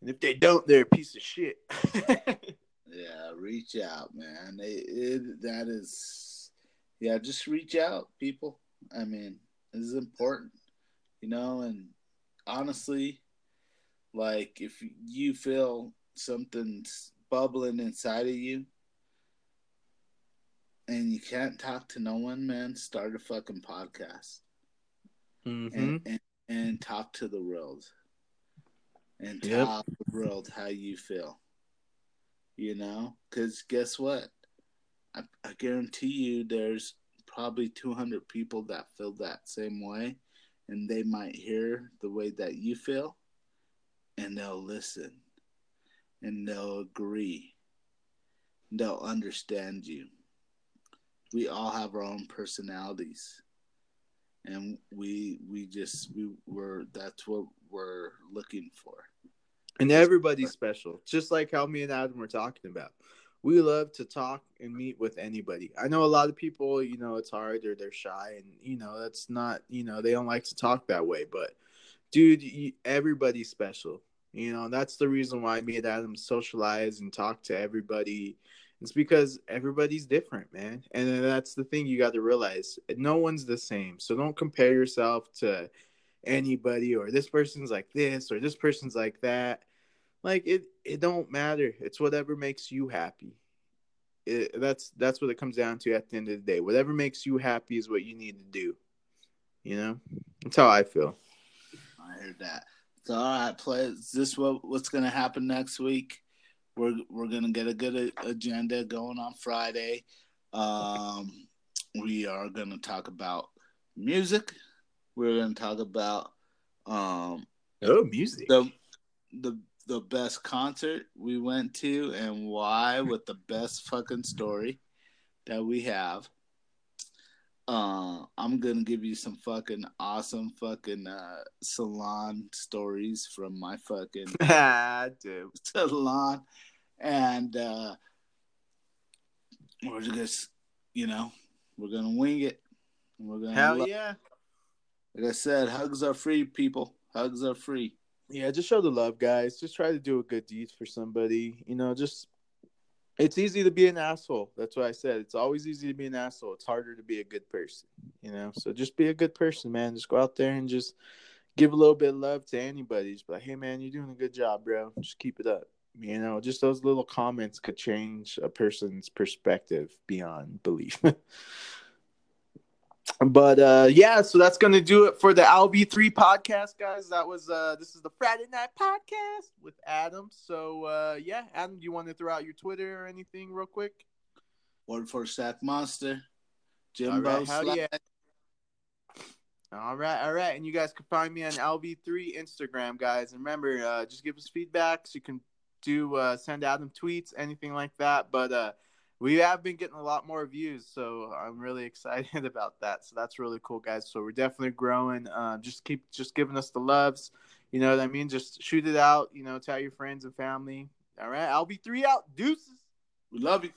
and if they don't they're a piece of shit *laughs* Yeah, reach out, man. It, it, that is, yeah, just reach out, people. I mean, this is important, you know. And honestly, like if you feel something's bubbling inside of you, and you can't talk to no one, man, start a fucking podcast. Mm-hmm. and, and and talk to the world. And Yep. tell the world how you feel. You know? Because guess what? I, I guarantee you there's probably 200 people that feel that same way. And they might hear the way that you feel. And they'll listen and they'll agree they'll understand you we all have our own personalities and we we just we were that's what we're looking for And everybody's special, just like how me and Adam were talking about. We love to talk and meet with anybody. I know a lot of people, you know, it's hard or they're shy, and you know, that's not, you know, they don't like to talk that way. But, dude, everybody's special. You know, that's the reason why me and Adam socialize and talk to everybody. It's because everybody's different, man. And that's the thing you got to realize. No one's the same. So don't compare yourself to anybody or this person's like this or this person's like that like it it don't matter it's whatever makes you happy it, that's that's what it comes down to at the end of the day whatever makes you happy is what you need to do you know that's how i feel I heard that. So all right, play. Is this what what's gonna happen next week? We're we're gonna get a good a- agenda going on Friday. Um, we are gonna talk about music. We're gonna talk about um oh music the the the best concert we went to and why with the best fucking story that we have. Uh, I'm gonna give you some fucking awesome fucking uh, salon stories from my fucking *laughs* dude salon, and uh, we're just you know We're gonna wing it. We're gonna Hell love- yeah. Like I said, hugs are free, people. Hugs are free. Yeah, just show the love, guys. Just try to do a good deed for somebody. You know, just it's easy to be an asshole. That's what I said. It's always easy to be an asshole. It's harder to be a good person. You know, so just be a good person, man. Just go out there and just give a little bit of love to anybody. Just like, hey, man, you're doing a good job, bro. Just keep it up. You know, just those little comments could change a person's perspective beyond belief. *laughs* but uh yeah so that's gonna do it for the lb3 podcast guys. That was uh this is the friday night podcast with adam. So uh yeah adam do you want to throw out your twitter or anything real quick? Word for Sack Monster. all Jimbo right yeah. All right all right. And you guys can find me on lb3 instagram guys. And remember uh just give us feedback so you can do uh send adam tweets anything like that. But uh we have been getting a lot more views, so I'm really *laughs* excited about that. So that's really cool, guys. So we're definitely growing. Uh, just keep just giving us the loves. You know what I mean? Just shoot it out. You know, tell your friends and family. All right, I'll be three out. Deuces. We love you.